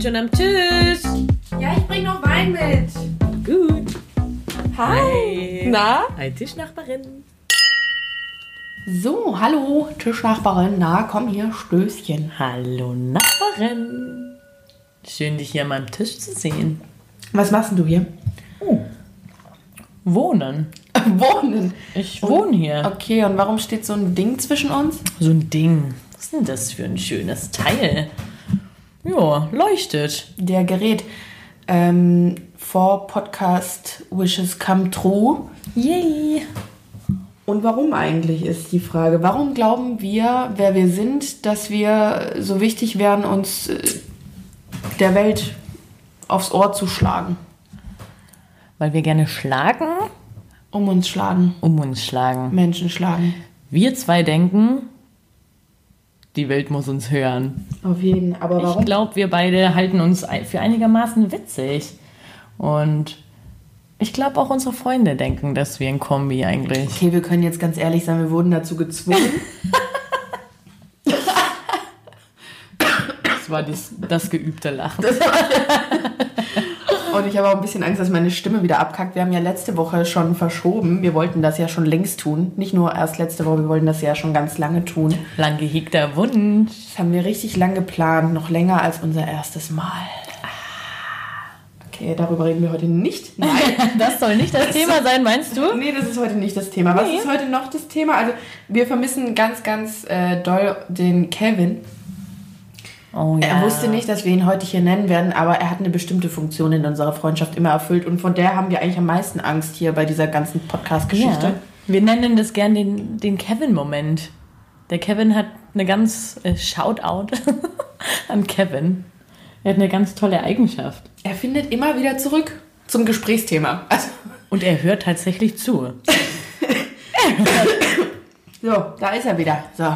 bin schon am Tisch. Ja, ich bring noch Wein mit. Gut. Hi. Na? Hi, Tischnachbarin. So, hallo, Tischnachbarin. Na, komm hier, Stößchen. Hallo, Nachbarin. Schön, dich hier an meinem Tisch zu sehen. Was machst denn du hier? Wohnen. Wohnen. Ich wohne hier. Okay, und warum steht so ein Ding zwischen uns? So ein Ding. Was ist denn das für ein schönes Teil? Ja, leuchtet. Der Gerät ähm, vor Podcast Wishes Come True. Yay. Und warum eigentlich ist die Frage. Warum glauben wir, wer wir sind, dass wir so wichtig wären, uns äh, der Welt aufs Ohr zu schlagen? Weil wir gerne schlagen, Um uns schlagen. um uns schlagen. Menschen schlagen. Wir zwei denken, die Welt muss uns hören. Auf jeden. Aber Ich warum? glaube, wir beide halten uns für einigermaßen witzig. Und ich glaube, auch unsere Freunde denken, dass wir ein Kombi eigentlich. Okay, wir können jetzt ganz ehrlich sein, wir wurden dazu gezwungen. Das war dies, das geübte Lachen. Und ich habe auch ein bisschen Angst, dass meine Stimme wieder abkackt. Wir haben ja letzte Woche schon verschoben. Wir wollten das ja schon längst tun. Nicht nur erst letzte Woche, wir wollten das ja schon ganz lange tun. Lang gehegter Wunsch. Das haben wir richtig lang geplant, noch länger als unser erstes Mal. Okay, darüber reden wir heute nicht. Nein. Das soll nicht das Thema sein, meinst du? Nee, das ist heute nicht das Thema. Was Nee. ist heute noch das Thema? Also, wir vermissen ganz, ganz äh, doll den Kevin. Oh ja. Er wusste nicht, dass wir ihn heute hier nennen werden, aber er hat eine bestimmte Funktion in unserer Freundschaft immer erfüllt und von der haben wir eigentlich am meisten Angst hier bei dieser ganzen Podcast-Geschichte. Ja. Wir nennen das gern den, den Kevin-Moment. Der Kevin hat eine ganz äh, Shoutout an Kevin. Er hat eine ganz tolle Eigenschaft. Er findet immer wieder zurück zum Gesprächsthema. Also, Und er hört tatsächlich zu. so, da ist er wieder. So.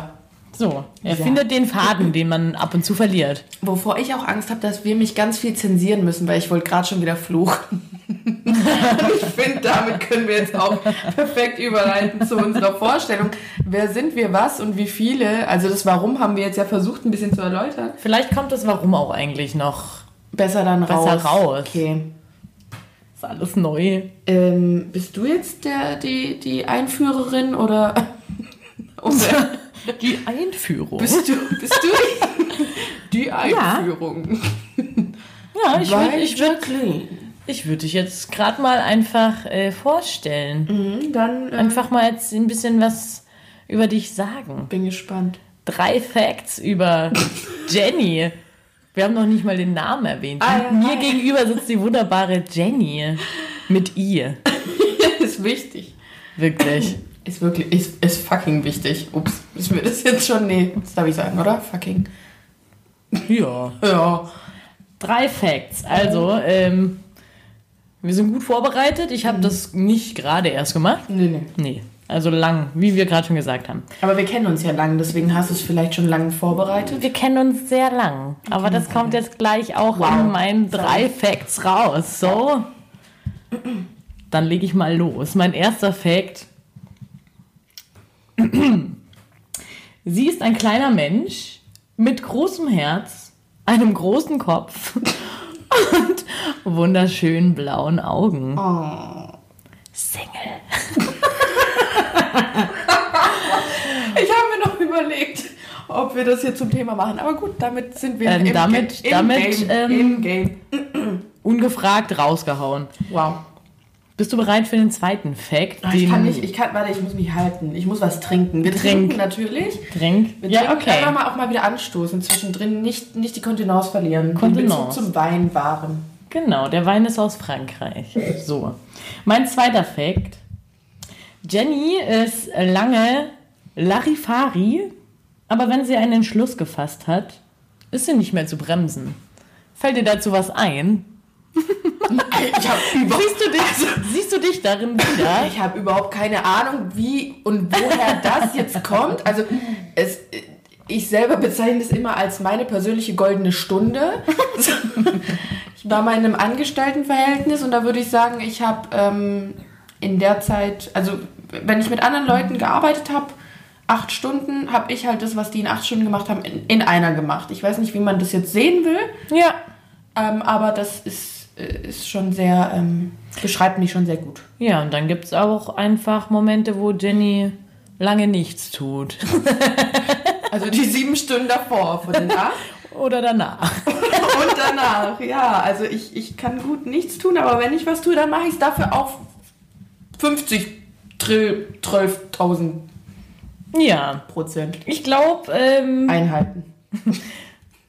So, er Ja. findet den Faden, den man ab und zu verliert. Wovor ich auch Angst habe, dass wir mich ganz viel zensieren müssen, weil ich wollte gerade schon wieder fluchen. Ich finde, damit können wir jetzt auch perfekt überleiten zu unserer Vorstellung. Wer sind wir, was und wie viele? Also das Warum haben wir jetzt ja versucht, ein bisschen zu erläutern. Vielleicht kommt das Warum auch eigentlich noch. Besser dann raus. Besser raus. Okay. Ist alles neu. Ähm, bist du jetzt der, die, die Einführerin oder, oder Die Einführung. bist du, bist du die Einführung? ja, ich würde ich würd, ich würd dich jetzt gerade mal einfach äh, vorstellen. Mhm, Dann äh, Einfach mal jetzt ein bisschen was über dich sagen. bin gespannt. Drei Facts über Jenny. Wir haben noch nicht mal den Namen erwähnt. Ah, ja, Mir ah, ja. gegenüber sitzt die wunderbare Jenny. Mit I. ist wichtig. Wirklich. Ist wirklich, ist, ist fucking wichtig. Ups, ist mir das jetzt schon, nee, das darf ich sagen, oder? Fucking. Ja. Ja. Drei Facts. Also, ähm, wir sind gut vorbereitet. Ich Mhm. habe das nicht gerade erst gemacht. Nee, nee. Nee, also lang, wie wir gerade schon gesagt haben. Aber wir kennen uns ja lang, deswegen hast du es vielleicht schon lange vorbereitet. Wir kennen uns sehr lang, aber das kommt jetzt gleich auch Wow. in meinen drei Facts raus. So, dann lege ich mal los. Mein erster Fact. Sie ist ein kleiner Mensch mit großem Herz, einem großen Kopf und wunderschönen blauen Augen. Oh. Single. Ich habe mir noch überlegt, ob wir das hier zum Thema machen. Aber gut, damit sind wir Ähm, damit- Ga- damit, Game. ähm, Im Game. Ungefragt rausgehauen. Wow. Bist du bereit für den zweiten Fact? Ah, Ich kann nicht, ich kann, warte, ich muss mich halten. Ich muss was trinken. Wir Trink. trinken natürlich. Trink. Wir Ja, trinken okay. einfach mal auch mal wieder anstoßen. Zwischendrin nicht, nicht die Kontenance verlieren. Kontenance. Bezug zum Wein wahren. Genau, der Wein ist aus Frankreich. So. Mein zweiter Fact. Jenny ist lange Larifari, aber wenn sie einen Entschluss gefasst hat, ist sie nicht mehr zu bremsen. Fällt dir dazu was ein? Habe Siehst du dich, siehst du dich darin wieder? ich hab überhaupt keine Ahnung, wie und woher das jetzt kommt. Also, es, ich selber bezeichne es immer als meine persönliche goldene Stunde. Ich war mal in einem Angestelltenverhältnis und da würde ich sagen, ich habe ähm, in der Zeit, also wenn ich mit anderen Leuten gearbeitet habe, acht Stunden, habe ich halt das, was die in acht Stunden gemacht haben, in, in einer gemacht. Ich weiß nicht, wie man das jetzt sehen will. Ja. Ähm, aber das ist, ist schon sehr, ähm, beschreibt mich schon sehr gut. Ja, und dann gibt es auch einfach Momente, wo Jenny lange nichts tut. Also die sieben Stunden davor von den acht. Oder danach. Und danach, ja. Also ich, ich kann gut nichts tun, aber wenn ich was tue, dann mache ich es dafür auch 50, 12.000 Ja, Prozent. ich glaube, ähm, Einheiten.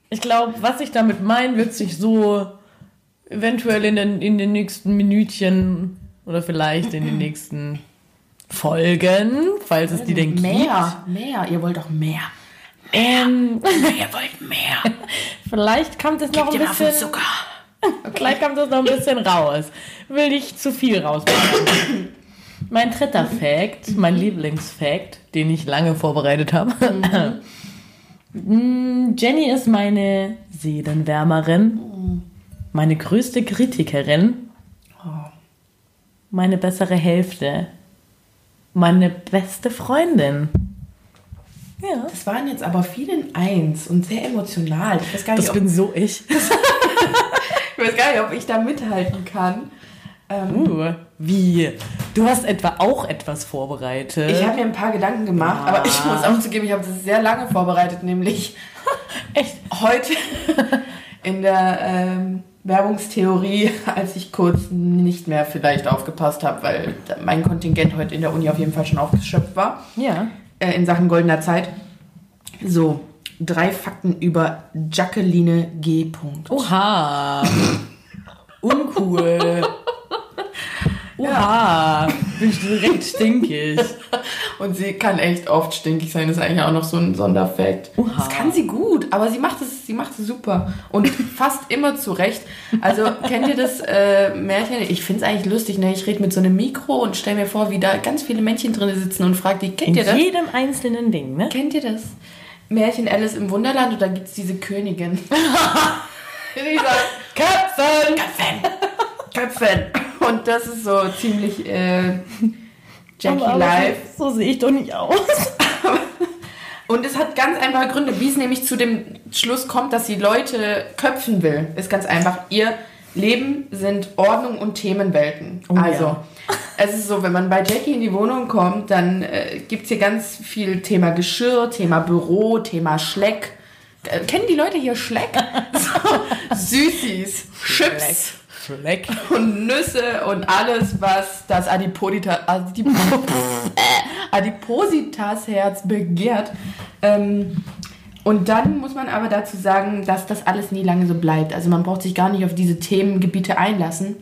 ich glaube, was ich damit meine, wird sich so eventuell in den, in den nächsten Minütchen oder vielleicht in den nächsten Folgen, falls es die denn gibt. Mehr, mehr. Ihr wollt doch mehr. Ähm, Ihr wollt mehr. vielleicht kommt es noch ein bisschen. Vielleicht kommt es noch ein bisschen raus. Will nicht zu viel rausmachen. Mein dritter Fact, mein Lieblingsfact, den ich lange vorbereitet habe. Mm, Jenny ist meine Seelenwärmerin, meine größte Kritikerin, meine bessere Hälfte, meine beste Freundin. Ja, Das waren jetzt aber viele in eins und sehr emotional. Ich weiß gar nicht, das ob, bin so ich. ich weiß gar nicht, ob ich da mithalten kann. Ähm, Uh, wie? Du hast etwa auch etwas vorbereitet. ich habe mir ein paar Gedanken gemacht, aber ich muss auch zugeben, ich habe das sehr lange vorbereitet, nämlich Echt? heute in der ähm, Werbungstheorie, als ich kurz nicht mehr vielleicht aufgepasst habe, weil mein Kontingent heute in der Uni auf jeden Fall schon aufgeschöpft war, Ja. äh, in Sachen goldener Zeit. So, drei Fakten über Jacqueline G. Oha. Uncool. Oha. Bin direkt stinkig. Und sie kann echt oft stinkig sein, das ist eigentlich auch noch so ein Sonderfakt. Oha. Das kann sie gut, aber sie macht es, sie macht es super. Und fast immer zurecht. Also kennt ihr das äh, Märchen? Ich finde es eigentlich lustig, ne? Ich rede mit so einem Mikro und stelle mir vor, wie da ganz viele Männchen drin sitzen und frage die, kennt In ihr das? jedem einzelnen Ding, ne? Kennt ihr das? Märchen Alice im Wunderland und da gibt es diese Königin. die sagt, Köpfen! Köpfen! Köpfen! Und das ist so ziemlich äh, Jackie Aber- aber Life. So sehe ich doch nicht aus. Und es hat ganz einfache Gründe, wie es nämlich zu dem Schluss kommt, dass sie Leute köpfen will. Ist ganz einfach. Ihr Leben sind Ordnung und Themenwelten. Oh also, ja. es ist so, wenn man bei Jackie in die Wohnung kommt, dann äh, gibt es hier ganz viel Thema Geschirr, Thema Büro, Thema Schleck. Äh, kennen die Leute hier Schleck? so, Süßis, Chips Fleck. und Nüsse und alles, was das Adipodita, Adip Adipositas-Herz begehrt. Ähm, und dann muss man aber dazu sagen, dass das alles nie lange so bleibt. Also man braucht sich gar nicht auf diese Themengebiete einlassen,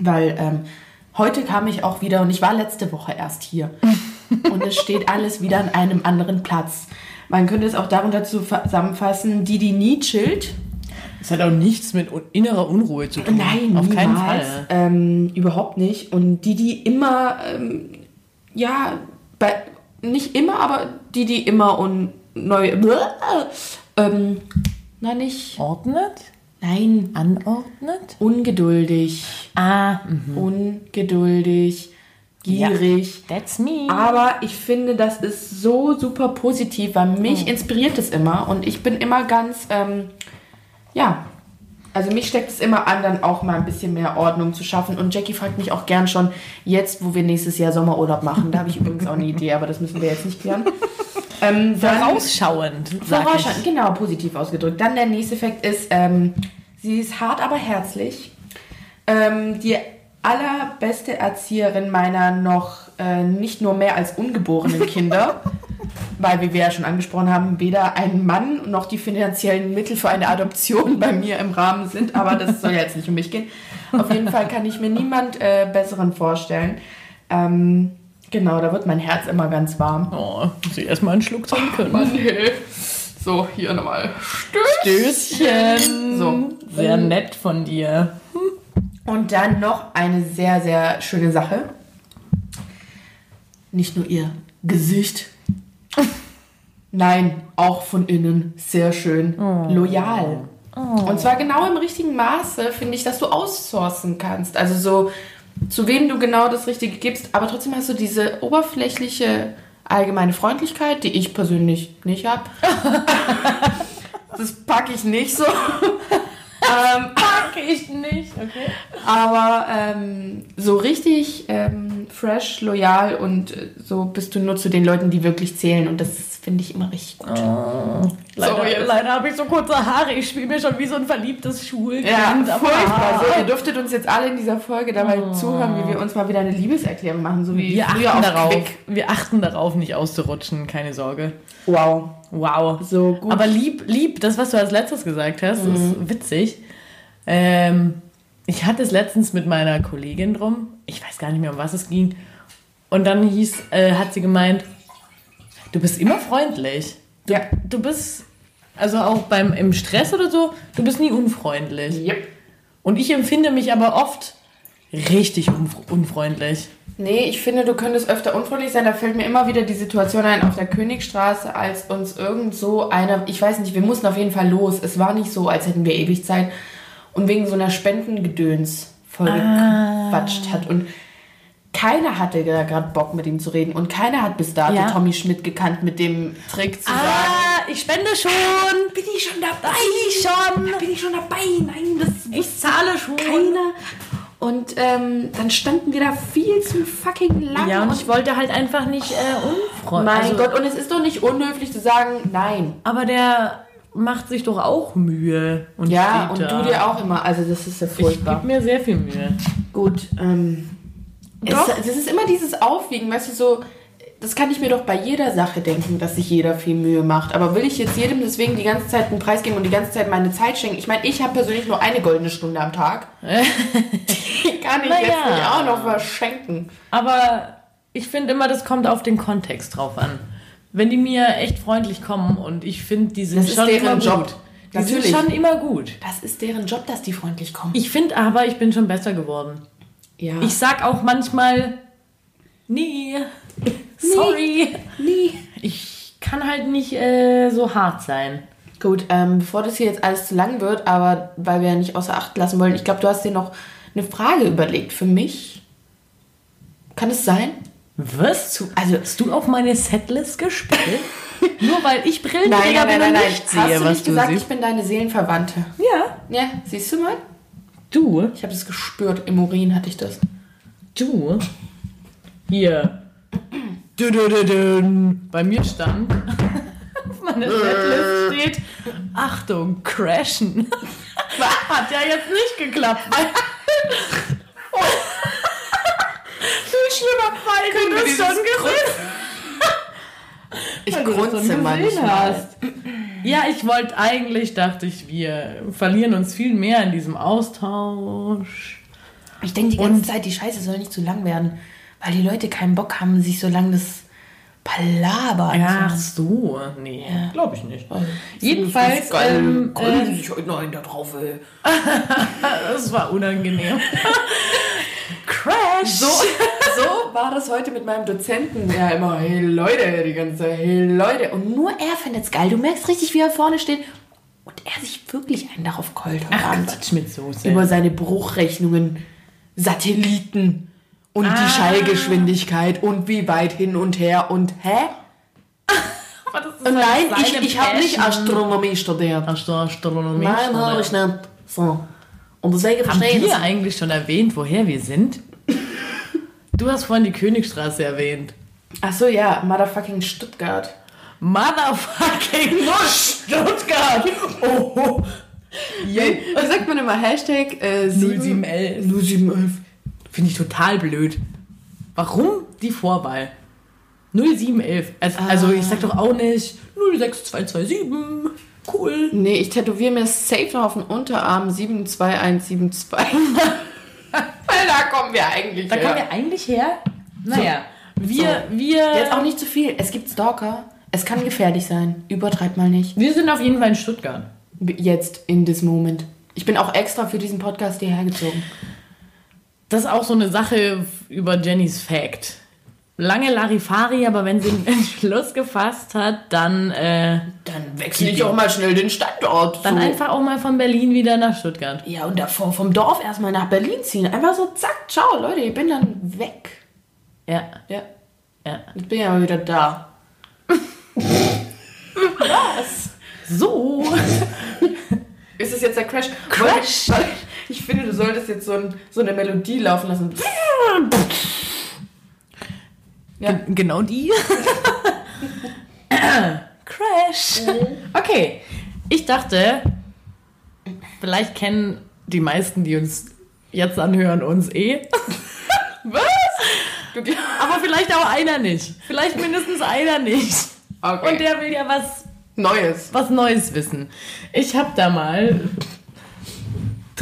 weil ähm, heute kam ich auch wieder und ich war letzte Woche erst hier. und es steht alles wieder an einem anderen Platz. Man könnte es auch darunter zusammenfassen, die, die nie chillt, Das hat auch nichts mit innerer Unruhe zu tun. Nein, auf keinen niemals. Fall. Ähm, überhaupt nicht. Und die, die immer, ähm, ja, bei, nicht immer, aber die, die immer und neu, ähm, na nicht, Ordnet? nein, Anordnet? ungeduldig, Ah, mhm. ungeduldig, gierig. that's me. Aber ich finde, das ist so super positiv, weil mich Oh. inspiriert es immer und ich bin immer ganz, ähm, ja, also mich steckt es immer an, dann auch mal ein bisschen mehr Ordnung zu schaffen. Und Jackie fragt mich auch gern schon, jetzt, wo wir nächstes Jahr Sommerurlaub machen, da habe ich übrigens auch eine Idee, aber das müssen wir jetzt nicht klären. Ähm, Vorausschauend, Vorausschauend, genau, positiv ausgedrückt. Dann der nächste Fakt ist, ähm, sie ist hart, aber herzlich. Ähm, die allerbeste Erzieherin meiner noch äh, nicht nur mehr als ungeborenen Kinder, weil, wie wir ja schon angesprochen haben, weder ein Mann noch die finanziellen Mittel für eine Adoption bei mir im Rahmen sind, aber das soll ja jetzt nicht um mich gehen. Auf jeden Fall kann ich mir niemand äh, besseren vorstellen. Ähm, genau, da wird mein Herz immer ganz warm. Oh, muss ich erstmal einen Schluck trinken können. Mann, hey. So, hier nochmal. Stößchen. So. Sehr nett von dir. Und dann noch eine sehr, sehr schöne Sache. Nicht nur ihr Gesicht. Nein, auch von innen sehr schön loyal. Und zwar genau im richtigen Maße, finde ich, dass du aussourcen kannst. Also so, zu wem du genau das Richtige gibst, aber trotzdem hast du diese oberflächliche allgemeine Freundlichkeit, die ich persönlich nicht habe. das packe ich nicht so. Ähm, Mag ich nicht. Okay. aber ähm, so richtig ähm, fresh, loyal und äh, so bist du nur zu den Leuten, die wirklich zählen. Und das finde ich immer richtig gut. Leider, So, jetzt. leider habe ich so kurze Haare. Ich spiele mir schon wie so ein verliebtes Schulkind. Ja, aber- furchtbar. So, ihr dürftet uns jetzt alle in dieser Folge dabei zuhören, wie wir uns mal wieder eine Liebeserklärung machen, so wie Wir früher achten, auf darauf, Quick. wir achten darauf, nicht auszurutschen, keine Sorge. Wow. Wow. So gut. Aber lieb, lieb, das, was du als letztes gesagt hast, ist witzig. Ähm, ich hatte es letztens mit meiner Kollegin drum. Ich weiß gar nicht mehr, um was es ging. Und dann hieß, äh, hat sie gemeint, du bist immer freundlich. Du, Ja. du bist, also auch beim, im Stress oder so, du bist nie unfreundlich. Yep. Und ich empfinde mich aber oft richtig unf- unfreundlich. Nee, ich finde, du könntest öfter unfreundlich sein. Da fällt mir immer wieder die Situation ein auf der Königstraße, als uns irgend so einer, ich weiß nicht, wir mussten auf jeden Fall los. Es war nicht so, als hätten wir ewig Zeit. Und wegen so einer Spendengedöns voll gequatscht hat. Und keiner hatte da gerade Bock mit ihm zu reden. Und keiner hat bis dato Ja. Tommy Schmidt gekannt mit dem Trick zu sagen. Ah, ich spende schon. Bin ich schon dabei? ich schon. Bin ich schon dabei? Nein, das Ich zahle schon. keiner. Und ähm, dann standen wir da viel zu fucking lang. Ja, und ich wollte halt einfach nicht äh, unfreundlich. Mein also, Gott, und es ist doch nicht unhöflich zu sagen, nein. Aber der macht sich doch auch Mühe. Und Ja, und da. du dir auch immer. Also das ist ja Ich furchtbar. gebe mir sehr viel Mühe. Gut, ähm. Es, Doch. es ist immer dieses Aufwiegen, weißt du, so. Das kann ich mir doch bei jeder Sache denken, dass sich jeder viel Mühe macht. Aber will ich jetzt jedem deswegen die ganze Zeit einen Preis geben und die ganze Zeit meine Zeit schenken? Ich meine, ich habe persönlich nur eine goldene Stunde am Tag. die kann ich Na jetzt nicht auch noch verschenken. Aber ich finde immer, das kommt auf den Kontext drauf an. Wenn die mir echt freundlich kommen und ich finde, die sind Das ist schon deren immer Job. gut. Die Natürlich. sind schon immer gut. Das ist deren Job, dass die freundlich kommen. Ich finde aber, ich bin schon besser geworden. ja. Ich sag auch manchmal, nee, sorry. nie. Ich kann halt nicht äh, so hart sein. Gut, ähm, bevor das hier jetzt alles zu lang wird, aber weil wir ja nicht außer Acht lassen wollen, ich glaube, du hast dir noch eine Frage überlegt für mich. Kann es sein? Was? Also, hast du auf meine Setlist gespielt? Nur weil ich Brillenträger nein, bin und nein. nicht Hast sehe, du was nicht du gesagt, ich siehst. bin deine Seelenverwandte? Ja, Ja, siehst du mal? du, Ich habe das gespürt. Im Urin hatte ich das. du. Hier. Du, du, du, du. Bei mir stand, auf meiner Setlist steht, Achtung, crashen. Hat ja jetzt nicht geklappt. Viel schlimmer Fall. Können wir das schon gesehen? Ich Weil du grunze manchmal. hast. Ja, ich wollte eigentlich, dachte ich, wir verlieren uns viel mehr in diesem Austausch. Ich denke die ganze Zeit, die Scheiße soll nicht zu lang werden, weil die Leute keinen Bock haben, sich so lang das Palaber Ach so, nee, glaube ich nicht. Also, Jedenfalls, ähm, Können äh, Sie sich heute noch einen da drauf, ey. das war unangenehm. Crash! So, so war das heute mit meinem Dozenten. Der immer, hey Leute, die ganze Zeit, hey Leute. Und nur er findet es geil. Du merkst richtig, wie er vorne steht. Und er sich wirklich einen darauf keult heute Ach, Abend. Quatsch mit Soße. Über seine Bruchrechnungen, Satelliten und Ah. die Schallgeschwindigkeit und wie weit hin und her und hä? Aber das ist Und nein, ich, ich habe nicht. Astronomie studiert. Astro- Astronomie. Nein, habe ich nicht. So. Und deswegen Haben verstehe ich wir eigentlich schon erwähnt, woher wir sind? Du hast vorhin die Königstraße erwähnt. Achso, ja, motherfucking Stuttgart. Motherfucking Stuttgart! Oh, Yay. Wie sagt man immer? Hashtag äh, 0711. 0711. Finde ich total blöd. Warum die Vorwahl? 0711. Also, also ich sag doch auch nicht 06227. Cool. Nee, ich tätowiere mir safe noch auf den Unterarm 72172. Weil da kommen wir eigentlich Da her. kommen wir eigentlich her. Naja, wir, wir, Jetzt auch nicht zu viel. Es gibt Stalker. Es kann gefährlich sein. Übertreib mal nicht. wir sind auf jeden Fall in Stuttgart. Jetzt, in this moment. Ich bin auch extra für diesen Podcast hierher gezogen. Das ist auch so eine Sache über Jennys Fact. Lange Larifari, aber wenn sie einen Entschluss gefasst hat, dann, äh, Dann wechsle ich auch mal schnell den Standort. dann so. einfach auch mal von Berlin wieder nach Stuttgart. Ja, und davor vom Dorf erstmal nach Berlin ziehen. Einfach so, zack, ciao, Leute, ich bin dann weg. Ja, Ja, ja. jetzt bin ich aber wieder da. So. Ist es jetzt der Crash? Crash. Ich finde, du solltest jetzt so, ein, so eine Melodie laufen lassen. Ja. Gen genau die. Crash. Okay. Ich dachte, vielleicht kennen die meisten, die uns jetzt anhören, uns eh. Was? Aber vielleicht auch einer nicht. Vielleicht mindestens einer nicht. Okay. Und der will ja was, Neues. was Neues wissen. Ich habe da mal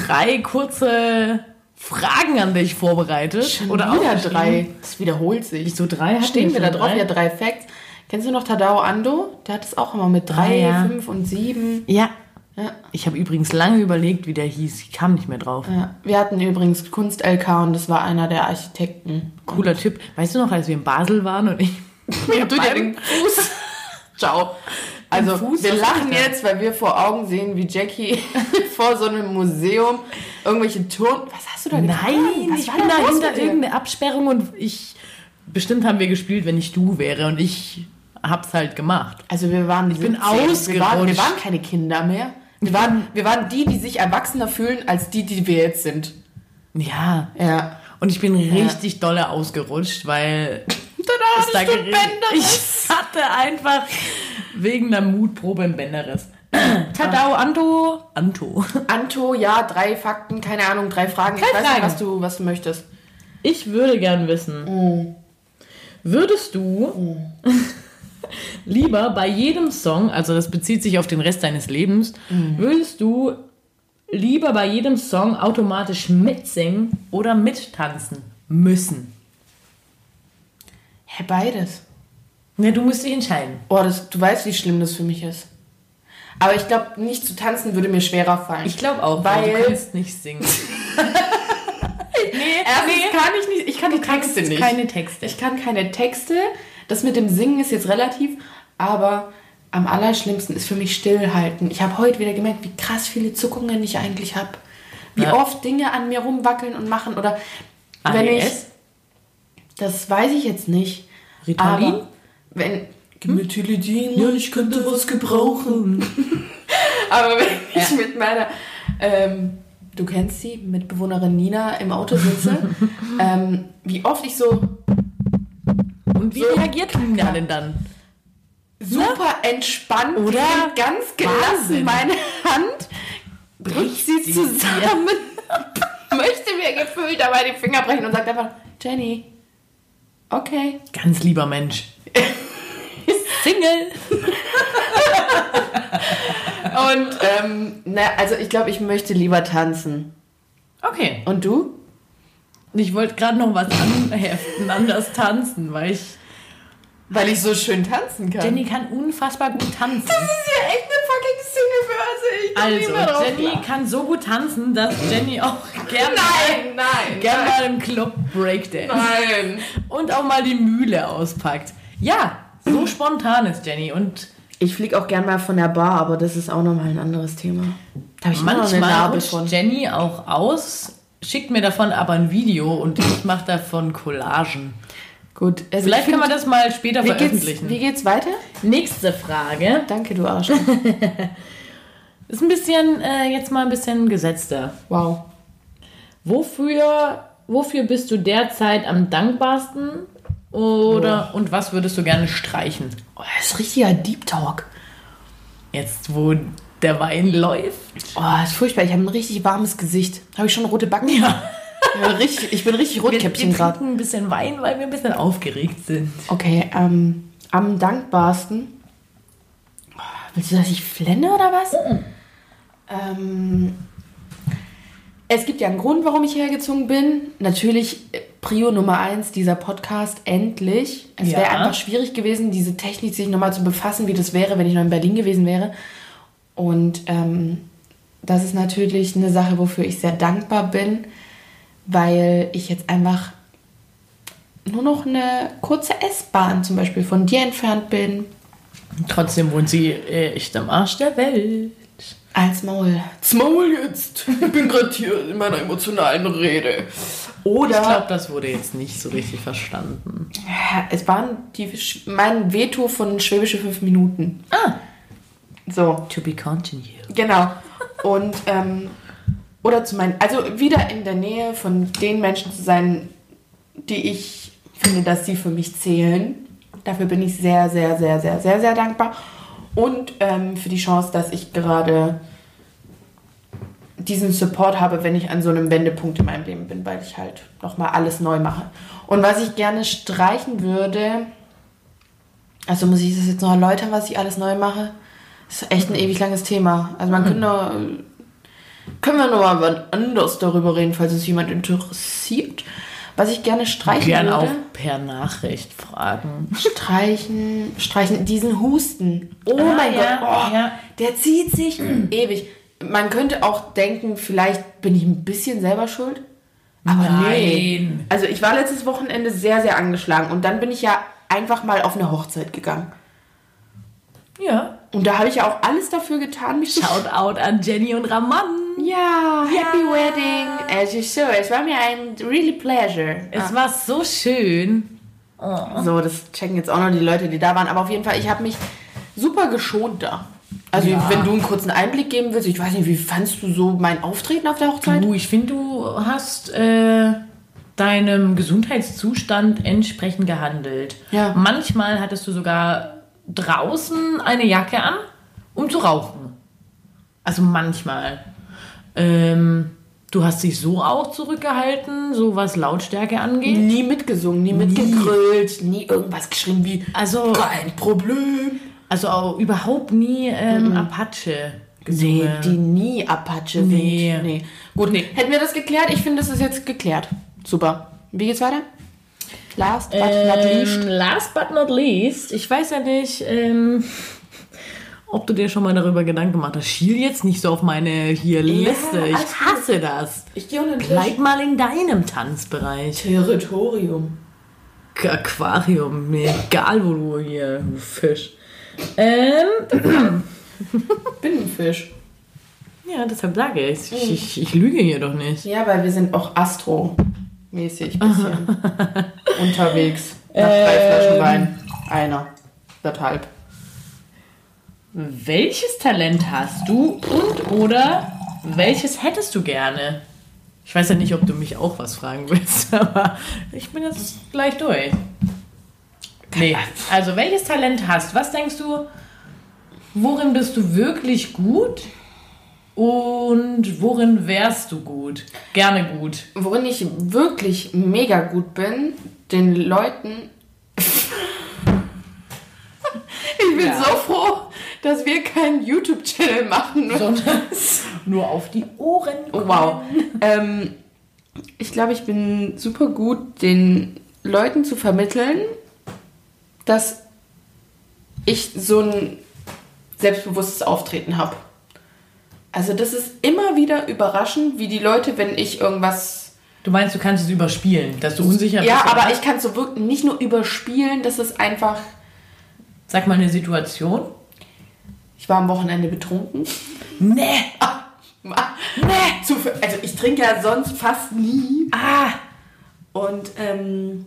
drei kurze Fragen an dich vorbereitet. Oder Oder wieder drei. Das wiederholt sich. Wieso drei? Stehen wir da schon drauf? drei? Ja, drei Facts. Kennst du noch Tadao Ando? Der hat es auch immer mit drei, Ah, ja. fünf und sieben. Ja. Ja. Ich habe übrigens lange überlegt, wie der hieß. Ich kam nicht mehr drauf. Ja. Wir hatten übrigens Kunst-LK und das war einer der Architekten. Cooler Typ. Weißt du noch, als wir in Basel waren und ich Mir tut ja den Fuß. Ciao. Also, wir lachen jetzt, weil wir vor Augen sehen, wie Jackie vor so einem Museum irgendwelche Turn... Was hast du da getan? Nein, Was ich war bin da hinter irgendeine Absperrung und ich. Bestimmt haben wir gespielt, wenn ich du wäre und ich hab's halt gemacht. Also wir waren Ich bin 17. Wir waren, wir ausgerutscht. waren keine Kinder mehr. Wir waren, wir waren die, die sich erwachsener fühlen, als die, die wir jetzt sind. Ja. Ja. Und ich bin richtig dolle ausgerutscht, weil Tada, es da geregnet- Bänderriss. Ich hatte einfach wegen der Mutprobe ein Bänderriss. Tadao, Anto, Anto. Anto, ja, drei Fakten, keine Ahnung, drei Fragen. ich Drei weiß nicht, was du, was du möchtest. Ich würde gern wissen, Mm. würdest du lieber bei jedem Song, also das bezieht sich auf den Rest deines Lebens, Mm. würdest du lieber bei jedem Song automatisch mitsingen oder mittanzen müssen? Hä, beides. Ne, du musst dich entscheiden. Oh, das, du weißt, wie schlimm das für mich ist. Aber ich glaube, nicht zu tanzen würde mir schwerer fallen. Ich glaube auch, Weil- weil du kannst nicht singen. nee, Erstens kann ich nicht, ich kann die Texte nicht. keine Texte. Ich kann keine Texte. Das mit dem Singen ist jetzt relativ, aber am allerschlimmsten ist für mich stillhalten. Ich habe heute wieder gemerkt, wie krass viele Zuckungen ich eigentlich habe. Wie Ja. oft Dinge an mir rumwackeln und machen oder wenn ich ADS? das weiß ich jetzt nicht. Ritalin? Aber wenn Methylidin, ja, ich könnte was gebrauchen. Aber wenn ich mit meiner, ähm, du kennst sie, Mitbewohnerin Nina im Auto sitze, ähm, wie oft ich so Und wie So. reagiert Lina denn dann? super entspannt Oder? ganz gelassen Wahnsinn. meine Hand, drückt Bricht sie sie zusammen, möchte mir gefühlt dabei die Finger brechen und sagt einfach, Jenny, okay. Ganz lieber Mensch. Single. Und ähm, na, also ich glaube, ich möchte lieber tanzen. Okay. Und du? Ich wollte gerade noch was anheften, anders tanzen, weil ich. Weil ich so schön tanzen kann. Jenny kann unfassbar gut tanzen. Das ist ja echt eine fucking mehr Also, Jenny lachen. kann so gut tanzen, dass Jenny auch gerne Nein, nein, gern nein. mal im Club Breakdance Nein. und auch mal die Mühle auspackt. Ja, so spontan ist Jenny und Ich fliege auch gern mal von der Bar, aber das ist auch nochmal ein anderes Thema. Da habe ich manchmal rutscht von. Jenny auch aus, schickt mir davon aber ein Video und ich mache davon Collagen. Gut, also Vielleicht ich können wir find- das mal später wie geht's, veröffentlichen. wie geht's weiter? Nächste Frage. Danke, du Arsch. Ist ein bisschen, äh, jetzt mal ein bisschen gesetzter. Wow. Wofür, wofür bist du derzeit am dankbarsten? Oder und was würdest du gerne streichen? Oh, das ist richtiger Deep Talk. Jetzt, wo der Wein läuft. Oh, das ist furchtbar. Ich habe ein richtig warmes Gesicht. Habe ich schon rote Backen? Ja. Ich bin richtig, ich bin richtig Wir, Rotkäppchen wir gerade. trinken ein bisschen Wein, weil wir ein bisschen aufgeregt sind. Okay, ähm, am dankbarsten. Oh, Willst du, dass ich flenne oder was? Ähm, es gibt ja einen Grund, warum ich hergezogen bin. Natürlich äh, Prio Nummer eins, dieser Podcast, endlich. Es Ja. wäre einfach schwierig gewesen, diese Technik sich nochmal zu befassen, wie das wäre, wenn ich noch in Berlin gewesen wäre. Und ähm, das ist natürlich eine Sache, wofür ich sehr dankbar bin, weil ich jetzt einfach nur noch eine kurze S-Bahn zum Beispiel von dir entfernt bin. Trotzdem wohnt sie äh, echt am Arsch der Welt. Als Maul. Als Maul jetzt. Ich bin gerade hier in meiner emotionalen Rede. Oder Ich glaube, das wurde jetzt nicht so richtig verstanden. es waren die, mein Veto von schwäbische fünf Minuten. Ah, So, to be continued. genau. Und ähm, oder zu meinen, also wieder in der Nähe von den Menschen zu sein, die ich finde, dass sie für mich zählen. Dafür bin ich sehr, sehr, sehr, sehr, sehr, sehr dankbar. Und ähm, für die Chance, dass ich gerade diesen Support habe, wenn ich an so einem Wendepunkt in meinem Leben bin, weil ich halt nochmal alles neu mache. Und was ich gerne streichen würde, also muss ich das jetzt noch erläutern, was ich alles neu mache? Das ist echt ein ewig langes Thema. Also man könnte noch, können wir noch mal wann anders darüber reden, falls es jemand interessiert. Was ich gerne streichen Gerne würde. auch per Nachricht fragen. Streichen, streichen, diesen Husten. Oh Ah, mein ja, Gott, oh, ja. der zieht sich ewig. Man könnte auch denken, vielleicht bin ich ein bisschen selber schuld. Aber nee. Nein. Also ich war letztes Wochenende sehr, sehr angeschlagen und dann bin ich ja einfach mal auf eine Hochzeit gegangen. Ja. Und da habe ich ja auch alles dafür getan, mich Shout out an Jenny und Raman. Ja, happy wedding. As you saw, es war mir ein really pleasure. Es war so schön. So, das checken jetzt auch noch die Leute, die da waren. Aber auf jeden Fall, ich habe mich super geschont da. Also, Ja. wenn du einen kurzen Einblick geben willst, ich weiß nicht, wie fandst du so mein Auftreten auf der Hochzeit? Du, ich finde, du hast äh, deinem Gesundheitszustand entsprechend gehandelt. Ja. Manchmal hattest du sogar draußen eine Jacke an, um zu rauchen. Also manchmal. Ähm, du hast dich so auch zurückgehalten, so was Lautstärke angeht. Nie mitgesungen, nie mitgegrölt, nie irgendwas geschrien wie Also, kein Problem. also auch überhaupt nie ähm, Apache Nee, gesungen. die nie Apache Nee. singt. Nee. Gut, hätten wir das geklärt? Ich finde, das ist jetzt geklärt. Super. Wie geht's weiter? Last but not least. Ähm, last but not least, ich weiß ja nicht, ähm, ob du dir schon mal darüber Gedanken gemacht hast. Schiel jetzt nicht so auf meine hier Liste. Ich alles hasse das. Ich gehe unter den Tisch. Bleib mal in deinem Tanzbereich. Territorium. Aquarium, mir egal wo du hier, Fisch. Ähm, Binnenfisch. ja, deshalb sage ich, ich, ich, ich lüge hier doch nicht. Ja, weil wir sind auch Astro-mäßig bisschen unterwegs. Nach drei Flaschen Wein. Einer. Deshalb. Welches Talent hast du und oder welches hättest du gerne? Ich weiß ja nicht, ob du mich auch was fragen willst, aber ich bin jetzt gleich durch. Nee, also welches Talent hast? Was denkst du, worin bist du wirklich gut und worin wärst du gut? Gerne gut. Worin ich wirklich mega gut bin, den Leuten. ich bin Ja. so froh, dass wir keinen YouTube-Channel machen. Sondern nur auf die Ohren. Oh, wow. ähm, ich glaube, ich bin super gut, den Leuten zu vermitteln, dass ich so ein selbstbewusstes Auftreten habe. Also das ist immer wieder überraschend, wie die Leute, wenn ich irgendwas... Du meinst, du kannst es überspielen, dass du unsicher bist? Ja, aber was? ich kann es so wirklich nicht nur überspielen, das ist einfach... Sag mal eine Situation. Ich war am Wochenende betrunken. Nee. Nee. Zufall- Also ich trinke ja sonst fast nie. Ah. Und ähm,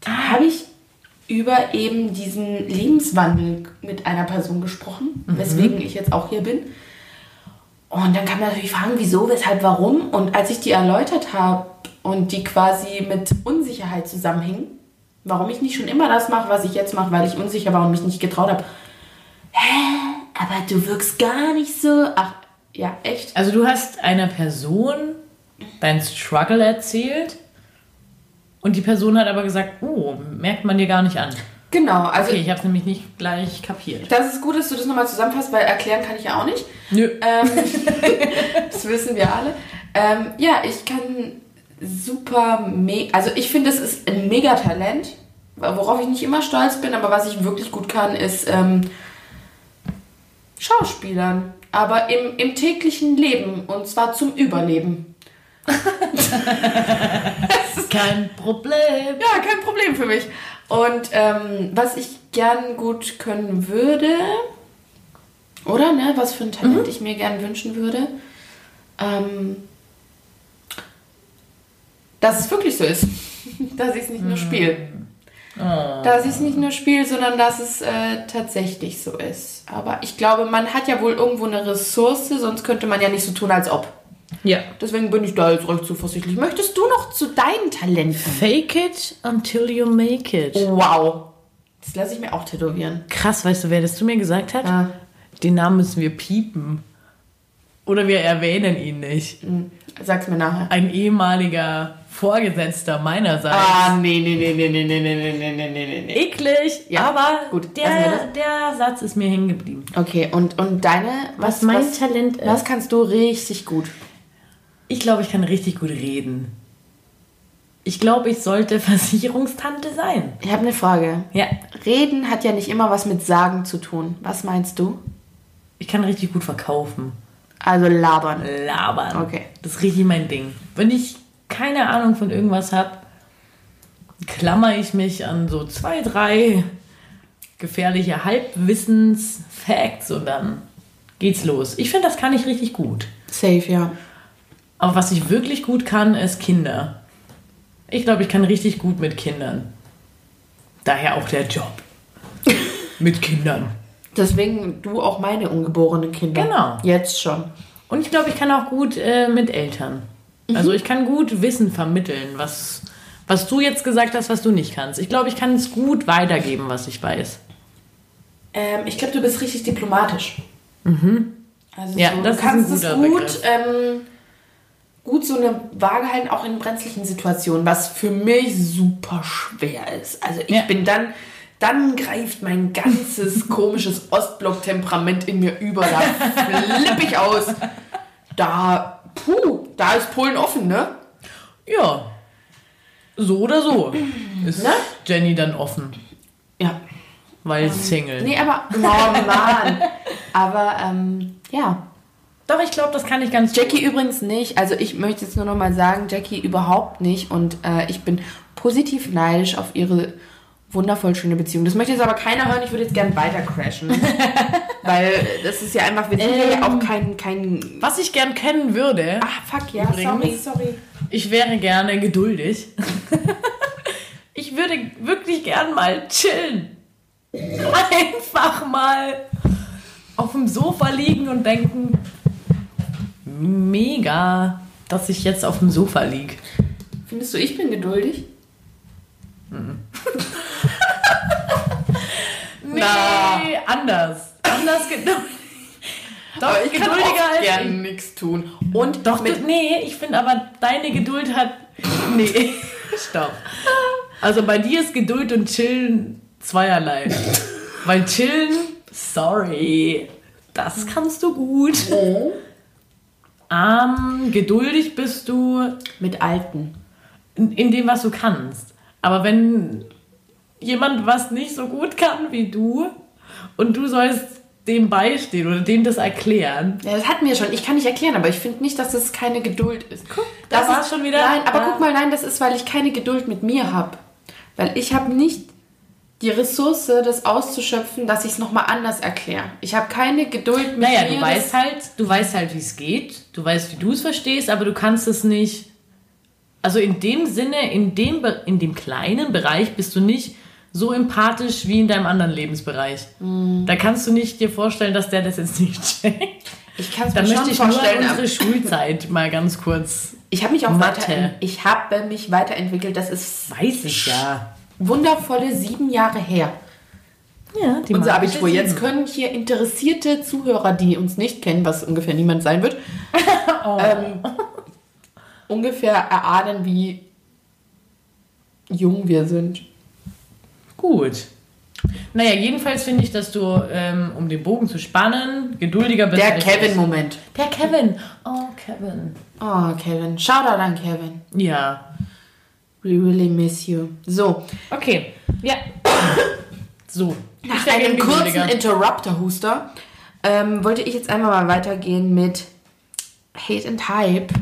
da habe ich über eben diesen Lebenswandel mit einer Person gesprochen, weswegen ich jetzt auch hier bin. Und dann kann man natürlich fragen, wieso, weshalb, warum. Und als ich die erläutert habe und die quasi mit Unsicherheit zusammenhingen, warum ich nicht schon immer das mache, was ich jetzt mache, weil ich unsicher war und mich nicht getraut habe. Hä? Aber du wirkst gar nicht so. Ach, ja, echt. Also du hast einer Person dein Struggle erzählt und die Person hat aber gesagt, oh, merkt man dir gar nicht an. Genau, also Okay, ich habe es nämlich nicht gleich kapiert. das ist gut, dass du das nochmal zusammenfasst, weil erklären kann ich ja auch nicht. Nö. Ähm, das wissen wir alle. Ähm, ja, ich kann super, also ich finde, es ist ein Megatalent, worauf ich nicht immer stolz bin, aber was ich wirklich gut kann, ist ähm, Schauspielern. Aber im, im täglichen Leben und zwar zum Überleben. Kein Problem. Ja, kein Problem für mich. Und ähm, was ich gern gut können würde, oder ne, was für ein Talent ich mir gern wünschen würde, ähm, dass es wirklich so ist, dass ich es nicht nur spiele. Oh. Dass ich es nicht nur spiele, sondern dass es äh, tatsächlich so ist. Aber ich glaube, man hat ja wohl irgendwo eine Ressource, sonst könnte man ja nicht so tun, als ob. Ja. Deswegen bin ich da jetzt recht zuversichtlich. Möchtest du noch zu deinen Talenten? Fake it until you make it. Wow. Das lasse ich mir auch tätowieren. Krass, weißt du, wer das zu mir gesagt hat? Ja. Den Namen müssen wir piepen. Oder wir erwähnen ihn nicht. Sag's mir nachher. Ein ehemaliger Vorgesetzter meinerseits. Ah, nee, nee, nee, nee, nee, nee, nee, nee, nee, nee, nee, nee. Eklig, Ja, aber gut, der, das. der Satz ist mir hängen geblieben. Okay, und, und deine, Was mein Talent ist? Was kannst du richtig gut? Ich glaube, ich kann richtig gut reden. Ich glaube, ich sollte Versicherungstante sein. Ich habe eine Frage. Ja, Reden hat ja nicht immer was mit Sagen zu tun. Was meinst du? ich kann richtig gut verkaufen. Also labern. Labern. Okay. Das ist richtig mein Ding. Wenn ich keine Ahnung von irgendwas habe, klammer ich mich an so zwei, drei gefährliche Halbwissens-Facts und dann geht's los. Ich finde, das kann ich richtig gut. Safe, ja. Aber was ich wirklich gut kann, ist Kinder. Ich glaube, ich kann richtig gut mit Kindern. Daher auch der Job. mit Kindern. Deswegen du auch meine ungeborenen Kinder. Genau. Jetzt schon. Und ich glaube, ich kann auch gut äh, mit Eltern. Also ich kann gut Wissen vermitteln, was, was du jetzt gesagt hast, was du nicht kannst. Ich glaube, ich kann es gut weitergeben, was ich weiß. Ähm, ich glaube, du bist richtig diplomatisch. Also Ja, so, das du ist ein kannst es guter gut, ähm, gut so eine Waage halten, auch in brenzlichen Situationen, was für mich super schwer ist. Also ich Ja. bin dann, dann greift mein ganzes komisches Ostblock-Temperament in mir über. Da flippe ich aus. Da, puh, da ist Polen offen, ne? Ja. So oder so ist Ne? Jenny dann offen, Ja. weil Single. Nee, aber, oh Mann. aber, ähm, ja. Doch, ich glaube, das kann ich ganz Jackie übrigens nicht. Also ich möchte jetzt nur noch mal sagen, Jackie überhaupt nicht. Und äh, ich bin positiv neidisch auf ihre wundervoll schöne Beziehung. Das möchte jetzt aber keiner hören. Ich würde jetzt gerne weiter crashen. Weil das ist ja einfach, wir sind ja Ähm. auch kein, kein... Was ich gern kennen würde, Ah, fuck, ja, Übrigens. sorry, sorry. ich wäre gerne geduldig. ich würde wirklich gern mal chillen. Einfach mal auf dem Sofa liegen und denken, mega, dass ich jetzt auf dem Sofa liege. Findest du, ich bin geduldig? Nee, Na. anders. Anders geduldig. Doch, Aber ich kann geduldiger auch gerne ich. nichts tun. Und Doch, mit... du, nee, ich finde aber, deine Geduld hat. Nee, stopp. Also bei dir ist Geduld und Chillen zweierlei. Weil Chillen, sorry, das kannst du gut. Ähm, geduldig bist du Mit Alten. in, in dem, was du kannst. Aber wenn jemand was nicht so gut kann wie du und du sollst dem beistehen oder dem das erklären, Ja, das hatten wir schon. Ich kann nicht erklären, aber ich finde nicht, dass das keine Geduld ist. Guck, da das war's ist- schon wieder. Nein, aber Ah. guck mal, nein, das ist, weil ich keine Geduld mit mir habe. Weil ich habe nicht die Ressource, das auszuschöpfen, dass ich es nochmal anders erkläre. Ich habe keine Geduld mit Naja, mir. du weißt halt, du weißt halt, wie es geht, du weißt, wie du es verstehst, aber du kannst es nicht. Also in dem Sinne, in dem, in dem kleinen Bereich bist du nicht so empathisch wie in deinem anderen Lebensbereich. Mhm. Da kannst du nicht dir vorstellen, dass der das jetzt nicht checkt. ich kann es Da mir möchte schon ich nur vorstellen. aber unsere Schulzeit mal ganz kurz. Ich habe mich auch Mathe. weiter, ich habe mich weiterentwickelt. Das ist Weiß ich ja. wundervolle sieben Jahre her. Ja, die Unser Abitur. Jetzt können hier interessierte Zuhörer, die uns nicht kennen, was ungefähr niemand sein wird, Oh. ähm, ungefähr erahnen, wie jung wir sind. Gut. Naja, jedenfalls finde ich, dass du, ähm, um den Bogen zu spannen, geduldiger bist. Der. Kevin-Moment. Der Kevin. Oh, Kevin. Oh, Kevin. Shoutout an Kevin. Ja. We really miss you. So, Okay. Ja. So. nach einem kurzen. Interrupter-Huster ähm, wollte ich jetzt einmal mal weitergehen mit Hate and Hype.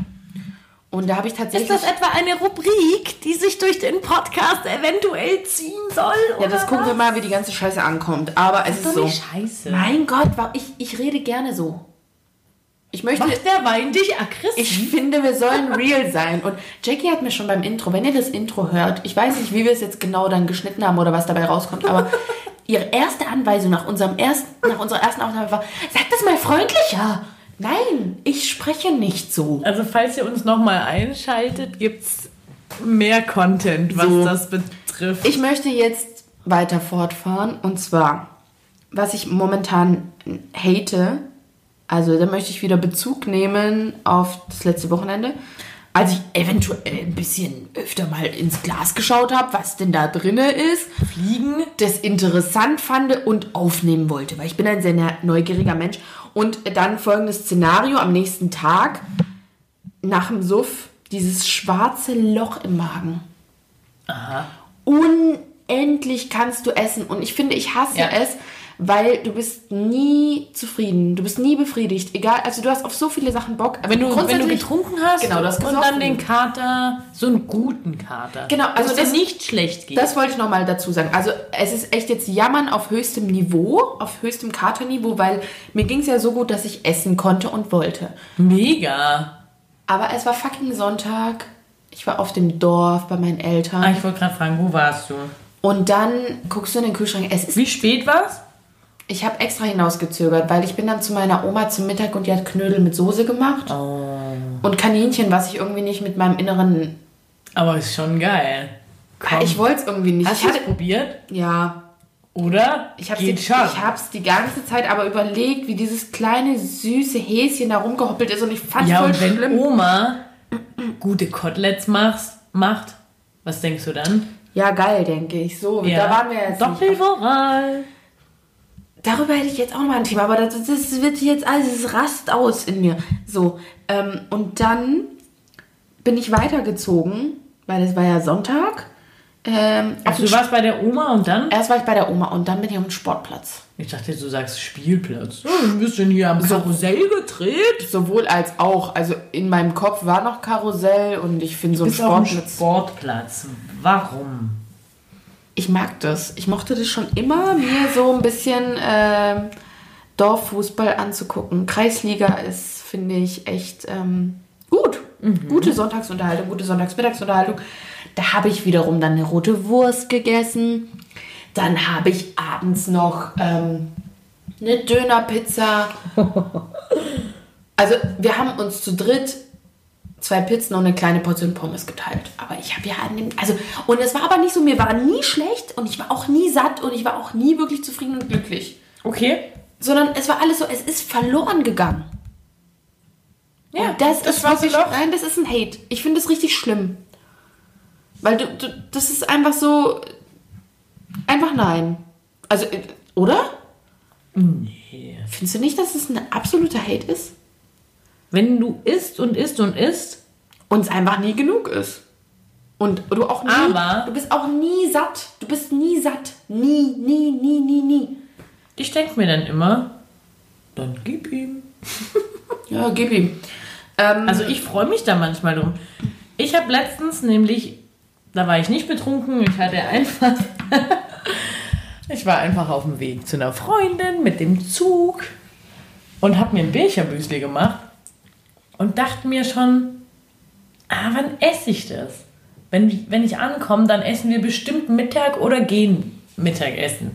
Und da habe ich tatsächlich... Ist das etwa eine Rubrik, die sich durch den Podcast eventuell ziehen soll? ja, das gucken wir mal, wie die ganze Scheiße ankommt. Aber es ist, doch so. scheiße. Mein Gott, ich, ich rede gerne so. Ich möchte... Macht der Wein dich aggressiv? Ich finde, wir sollen real sein. Und Jackie hat mir schon beim Intro, wenn ihr das Intro hört, ich weiß nicht, wie wir es jetzt genau dann geschnitten haben oder was dabei rauskommt, aber ihre erste Anweisung nach, unserem ersten, nach unserer ersten Aufnahme war, sag das mal freundlicher. Nein, ich spreche nicht so. Also falls ihr uns nochmal einschaltet, gibt es mehr Content, was So. das betrifft. Ich möchte jetzt weiter fortfahren und zwar, was ich momentan hate, also da möchte ich wieder Bezug nehmen auf das letzte Wochenende, als ich eventuell ein bisschen öfter mal ins Glas geschaut habe, was denn da drinne ist, Fliegen. das interessant fand und aufnehmen wollte, weil ich bin ein sehr ne- neugieriger Mensch. Und dann folgendes Szenario am nächsten Tag, nach dem Suff, dieses schwarze Loch im Magen. Aha. Unendlich kannst du essen. Und ich finde, ich hasse Ja. es, weil du bist nie zufrieden. Du bist nie befriedigt. Egal, also du hast auf so viele Sachen Bock. Wenn du, wenn du getrunken hast Genau, das und dann den Kater, so einen guten Kater. Genau, also der das- nicht schlecht geht. Das wollte ich nochmal dazu sagen. Also es ist echt jetzt Jammern auf höchstem Niveau, auf höchstem Katerniveau, weil mir ging es ja so gut, dass ich essen konnte und wollte. Mega. Aber es war fucking Sonntag. Ich war auf dem Dorf bei meinen Ah, Eltern. ich wollte gerade fragen, wo warst du? Und dann guckst du in den Kühlschrank. Es ist, Wie spät war's? ich habe extra hinausgezögert, weil ich bin dann zu meiner Oma zum Mittag und die hat Knödel mit Soße gemacht. Oh. Und Kaninchen, was ich irgendwie nicht mit meinem inneren... Aber ist schon geil. Komm. Ich wollte es irgendwie nicht. Hast ich du hatte, es probiert? ja, Oder? Ich habe schon. hab's die ganze Zeit aber überlegt, wie dieses kleine süße Häschen da rumgehoppelt ist und ich fand's ja, voll und wenn schlimm. Oma gute Koteletts machst, macht, was denkst du dann? Ja, geil, denke ich. So, da waren wir jetzt. Doppelmoral. Darüber hätte ich jetzt auch mal ein Thema, aber das, das wird jetzt alles das rast aus in mir. So, ähm, und dann bin ich weitergezogen, weil es war ja Sonntag. Ähm, Also du warst bei der Oma und dann? Erst war ich bei der Oma und dann bin ich auf dem Sportplatz. Ich dachte, du sagst Spielplatz. Oh, ein bisschen hier am Karussell gedreht. Sowohl als auch. Also in meinem Kopf war noch Karussell und ich finde so ein Bist Sportplatz. Sportplatz. Warum? Ich mag das. Ich mochte das schon immer, mir so ein bisschen ähm, Dorffußball anzugucken. Kreisliga ist, finde ich, echt ähm, gut. Gute Sonntagsunterhaltung, gute Sonntagsmittagsunterhaltung. Da habe ich wiederum dann eine rote Wurst gegessen. Dann habe ich abends noch ähm, eine Dönerpizza. Also wir haben uns zu dritt zwei Pizzen und eine kleine Portion Pommes geteilt. Aber ich habe ja an dem, also und es war aber nicht so, mir war nie schlecht und ich war auch nie satt und ich war auch nie wirklich zufrieden und glücklich, Okay. sondern es war alles so, es ist verloren gegangen. Ja, Und das, das ist wirklich, Loch. nein, das ist ein Hate. Ich finde das richtig schlimm, weil du, du, das ist einfach so, einfach nein. Also äh, oder? Nee. Findest du nicht, dass es ein absoluter Hate ist Wenn du isst und isst und isst, und es einfach nie genug ist? Und du auch nie, Aber- du bist auch nie satt. Du bist nie satt. Nie, nie, nie, nie, nie. ich denke mir dann immer, dann gib ihm. Ja, gib ihm. Ähm, Also ich freue mich da manchmal drum. Ich habe letztens nämlich, da war ich nicht betrunken, ich hatte einfach, ich war einfach auf dem Weg zu einer Freundin mit dem Zug und habe mir ein Birchermüsli gemacht und dachte mir schon, ah, wann esse ich das? Wenn, wenn ich ankomme, dann essen wir bestimmt Mittag oder gehen Mittagessen.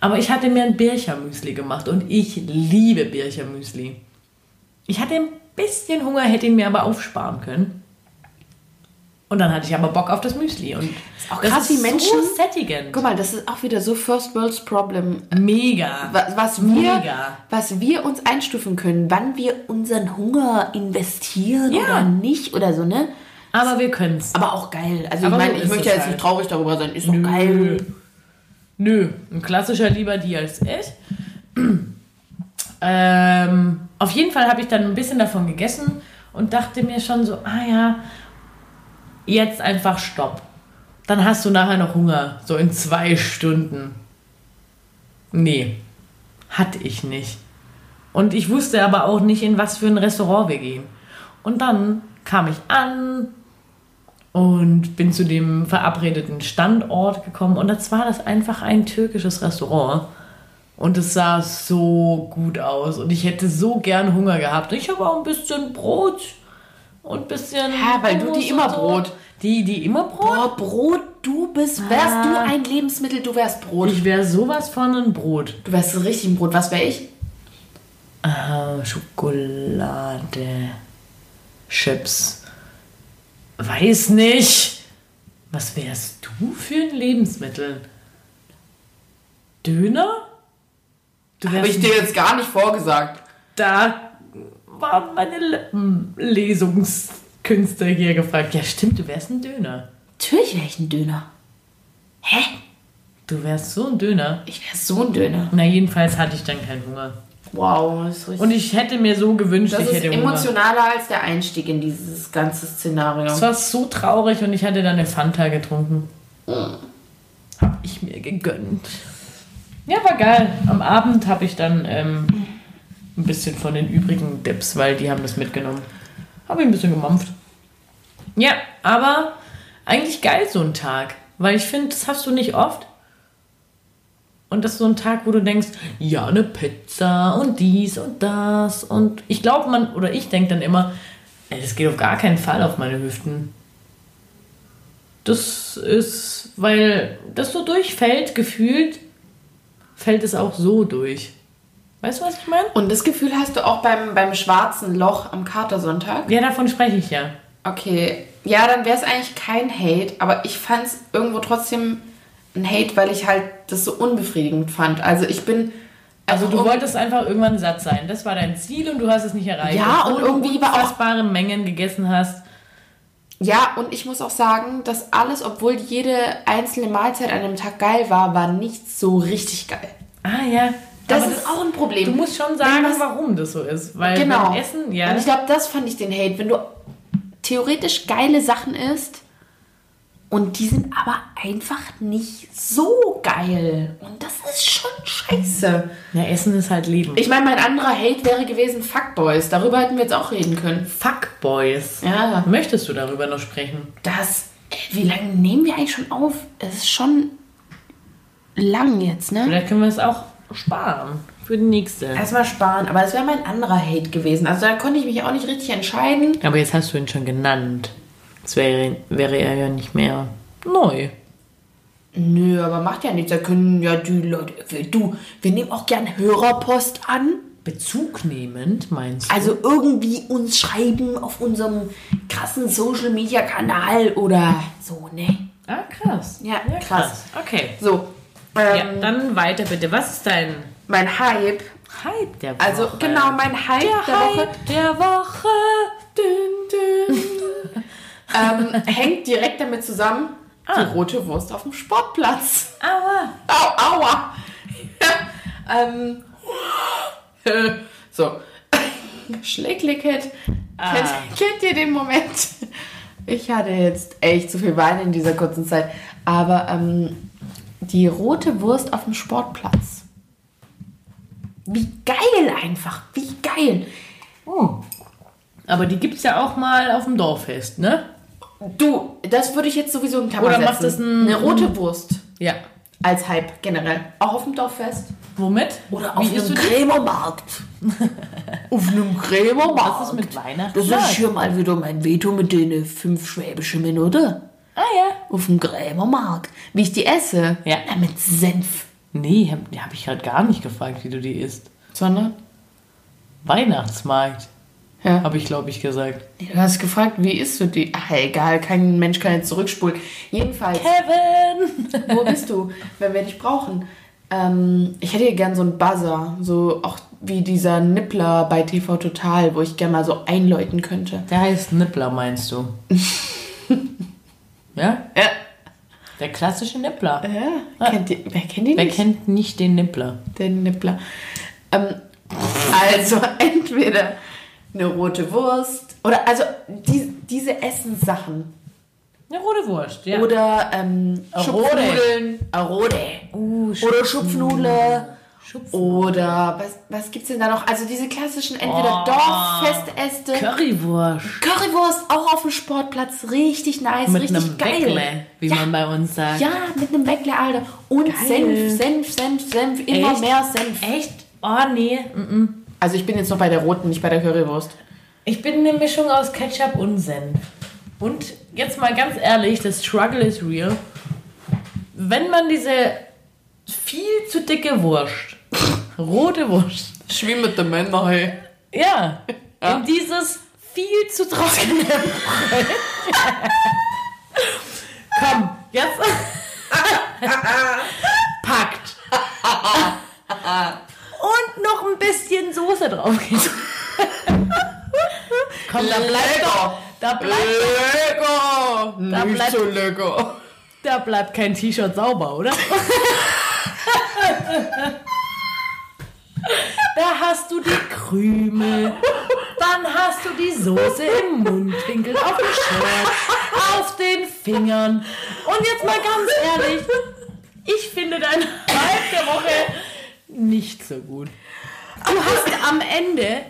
Aber ich hatte mir ein Birchermüsli gemacht und ich liebe Birchermüsli. Ich hatte ein bisschen Hunger, hätte ihn mir aber aufsparen können. Und dann hatte ich aber Bock auf das Müsli. Und ist auch krass, wie Menschen- so sättigend. guck mal, das ist auch wieder so First World's Problem. Mega. Was, was, wir, Mega. was wir uns einstufen können, wann wir unseren Hunger investieren Ja. oder nicht oder so, ne? Aber wir können es. Aber auch geil. Also Aber ich meine, ich ist möchte jetzt halt. nicht traurig darüber sein. Ist doch geil. Nö, ein klassischer lieber die als ich. ähm, auf jeden Fall habe ich dann ein bisschen davon gegessen und dachte mir schon so, ah ja, jetzt einfach Stopp. Dann hast du nachher noch Hunger, so in zwei Stunden. Nee, hatte ich nicht. Und ich wusste aber auch nicht, in was für ein Restaurant wir gehen. Und dann kam ich an und bin zu dem verabredeten Standort gekommen und das war das einfach ein türkisches Restaurant. Und es sah so gut aus und ich hätte so gern Hunger gehabt. Ich habe auch ein bisschen Brot und ein bisschen. Ja, weil du Hummus die immer so. Brot. Die, die immer Brot? Boah, Brot, du bist, wärst Ah. du ein Lebensmittel, du wärst Brot. Ich wäre sowas von ein Brot. Du wärst so richtig ein Brot. Was wäre ich? Äh, Schokolade. Chips. Weiß nicht. Was wärst du für ein Lebensmittel? Döner? Du Habe ich dir jetzt gar nicht vorgesagt. da waren meine Lippenlesungskünste hier gefragt. Ja, stimmt, du wärst ein Döner. Natürlich wäre ich ein Döner. Hä? Du wärst so ein Döner. Ich wäre so ein Döner. Na, jedenfalls hatte ich dann keinen Hunger. Wow, das ist richtig. Und ich hätte mir so gewünscht, das ich ist hätte Hunger. emotionaler als der Einstieg in dieses ganze Szenario. Es war so traurig und ich hatte dann eine Fanta getrunken. Hab ich mir gegönnt. Ja, war geil. Am Abend habe ich dann ähm, ein bisschen von den übrigen Dips, weil die haben das mitgenommen. Habe ich ein bisschen gemampft. Ja, aber eigentlich geil so ein Tag. Weil ich finde, das hast du nicht oft. Und das ist so ein Tag, wo du denkst, ja, eine Pizza und dies und das. Und ich glaube, man, oder ich denke dann immer, ey, das geht auf gar keinen Fall auf meine Hüften. Das ist, weil das so durchfällt, gefühlt, fällt es auch so durch. Weißt du, was ich meine? Und das Gefühl hast du auch beim, beim schwarzen Loch am Katersonntag? Ja, davon spreche ich ja. Okay. Ja, dann wäre es eigentlich kein Hate, aber ich fand es irgendwo trotzdem ein Hate, weil ich halt das so unbefriedigend fand. Also ich bin. Also du wolltest einfach irgendwann satt sein. Das war dein Ziel und du hast es nicht erreicht. Ja, Obwohl und irgendwie war auch- Mengen gegessen hast. Ja, und ich muss auch sagen, dass alles, obwohl jede einzelne Mahlzeit an dem Tag geil war, war nicht so richtig geil. Ah ja. Das Aber ist auch ein Problem. Du musst schon sagen, was- warum das so ist. Weil Genau. beim Essen, ja. Und ich glaube, das fand ich den Hate. Wenn du theoretisch geile Sachen isst und die sind aber einfach nicht so geil. Und das ist schon scheiße. ja, Essen ist halt Leben. Ich meine, mein anderer Hate wäre gewesen Fuckboys. Darüber hätten wir jetzt auch reden können. Fuckboys. Ja. Möchtest du darüber noch sprechen? Das, wie lange nehmen wir eigentlich schon auf? Es ist schon lang jetzt, ne? Vielleicht können wir es auch sparen für die nächste. Erstmal sparen, aber es wäre mein anderer Hate gewesen. Also da konnte ich mich auch nicht richtig entscheiden. Aber jetzt hast du ihn schon genannt. Das wäre, wäre er ja nicht mehr neu. Nö, aber macht ja nichts. Da können ja die Leute. Du, wir nehmen auch gern Hörerpost an. Bezug nehmend, meinst du? Also irgendwie uns schreiben auf unserem krassen Social Media Kanal oder so, ne? ah, krass. Ja, krass. Okay. So. Ja, Ähm, dann weiter bitte. Was ist dein Mein Hype. Hype der Woche? Also genau, mein Hype der, der, Woche. Hype der Woche. Dün, dün. ähm, hängt direkt damit zusammen. Ah. Die rote Wurst auf dem Sportplatz. Aua. Au, aua. ähm, so. Schläglicket. Ah. Kennt, kennt ihr den Moment? Ich hatte jetzt echt zu viel Wein in dieser kurzen Zeit. Aber ähm, die rote Wurst auf dem Sportplatz. Wie geil einfach. Wie geil. Aber die gibt's ja auch mal auf dem Dorffest, ne? Du, das würde ich jetzt sowieso in Klammer Oder setzen. macht das ein- eine rote Wurst Ja. als Hype generell. Auch auf dem Dorffest. Womit? Oder auf einem du? Krämermarkt. auf einem Krämermarkt. Was ist mit Weihnachten? Das ist hier mal wieder mein Veto mit den fünf schwäbischen Minuten. Ah ja. Auf dem Krämermarkt. Wie ich die esse? Ja. Na, mit Senf. Nee, hab, die habe ich halt gar nicht gefragt, wie du die isst. Sondern? Weihnachtsmarkt, Ja. habe ich, glaube ich, gesagt. Du hast gefragt, wie isst du die? Ach, egal, kein Mensch kann jetzt zurückspulen. Jedenfalls, Kevin! wo bist du, wenn wir dich brauchen? Ähm, ich hätte hier gern so einen Buzzer, so auch wie dieser Nippler bei TV Total, wo ich gern mal so einläuten könnte. Der heißt Nippler, meinst du? ja? Ja. Der klassische Nippler. Ja, kennt ihr, wer kennt ihn Wer nicht? kennt nicht den Nippler? Den Nippler. Ähm, also entweder eine rote Wurst oder also die, diese Essenssachen. Eine rote Wurst, ja. Oder ähm, Schupfnudeln. Rote. uh, Oder Schupfnudel. Schupfen. Oder was, was gibt's denn da noch? Also diese klassischen entweder Oh. Dorffestäste. Currywurst. Currywurst auch auf dem Sportplatz. Richtig nice, Mit richtig einem geil. Weckle, wie ja, man bei uns sagt. ja, mit einem Weckle, Alter. Und Geil. Senf, Senf, Senf, Senf. Immer Echt? mehr Senf. Echt? Oh, nee. mm-mm. Also ich bin jetzt noch bei der roten, nicht bei der Currywurst. Ich bin eine Mischung aus Ketchup und Senf. Und jetzt mal ganz ehrlich, das Struggle is real. Wenn man diese viel zu dicke Wurst, rote Wurst, Schwimmende Männer, hey. Ja, in dieses viel zu trockene. Komm, jetzt packt. Und noch ein bisschen Soße drauf. Komm, da bleibt doch, da bleibt, Lecker! Da Nicht bleibt- so lecker. da bleibt kein T-Shirt sauber, oder? Da hast du die Krümel, dann hast du die Soße im Mundwinkel, auf dem Shirt, auf den Fingern. Und jetzt mal ganz ehrlich, ich finde dein Hype der Woche nicht so gut. Du hast am Ende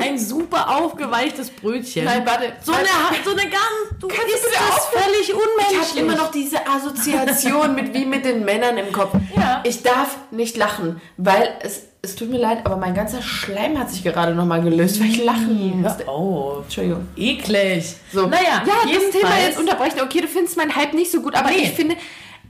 ein super aufgeweichtes Brötchen. Nein, warte. So eine, so eine ganz, du Kannst du isst das völlig Ich unmenschlich. habe immer noch diese Assoziation mit wie mit den Männern im Kopf. Ja. Ich darf nicht lachen, weil es, es tut mir leid, aber mein ganzer Schleim hat sich gerade nochmal gelöst, weil ich lachen musste. Oh, Entschuldigung. eklig. So. Naja, ja, das Thema jetzt unterbrechen. Okay, du findest meinen Hype nicht so gut, aber Nee. ich finde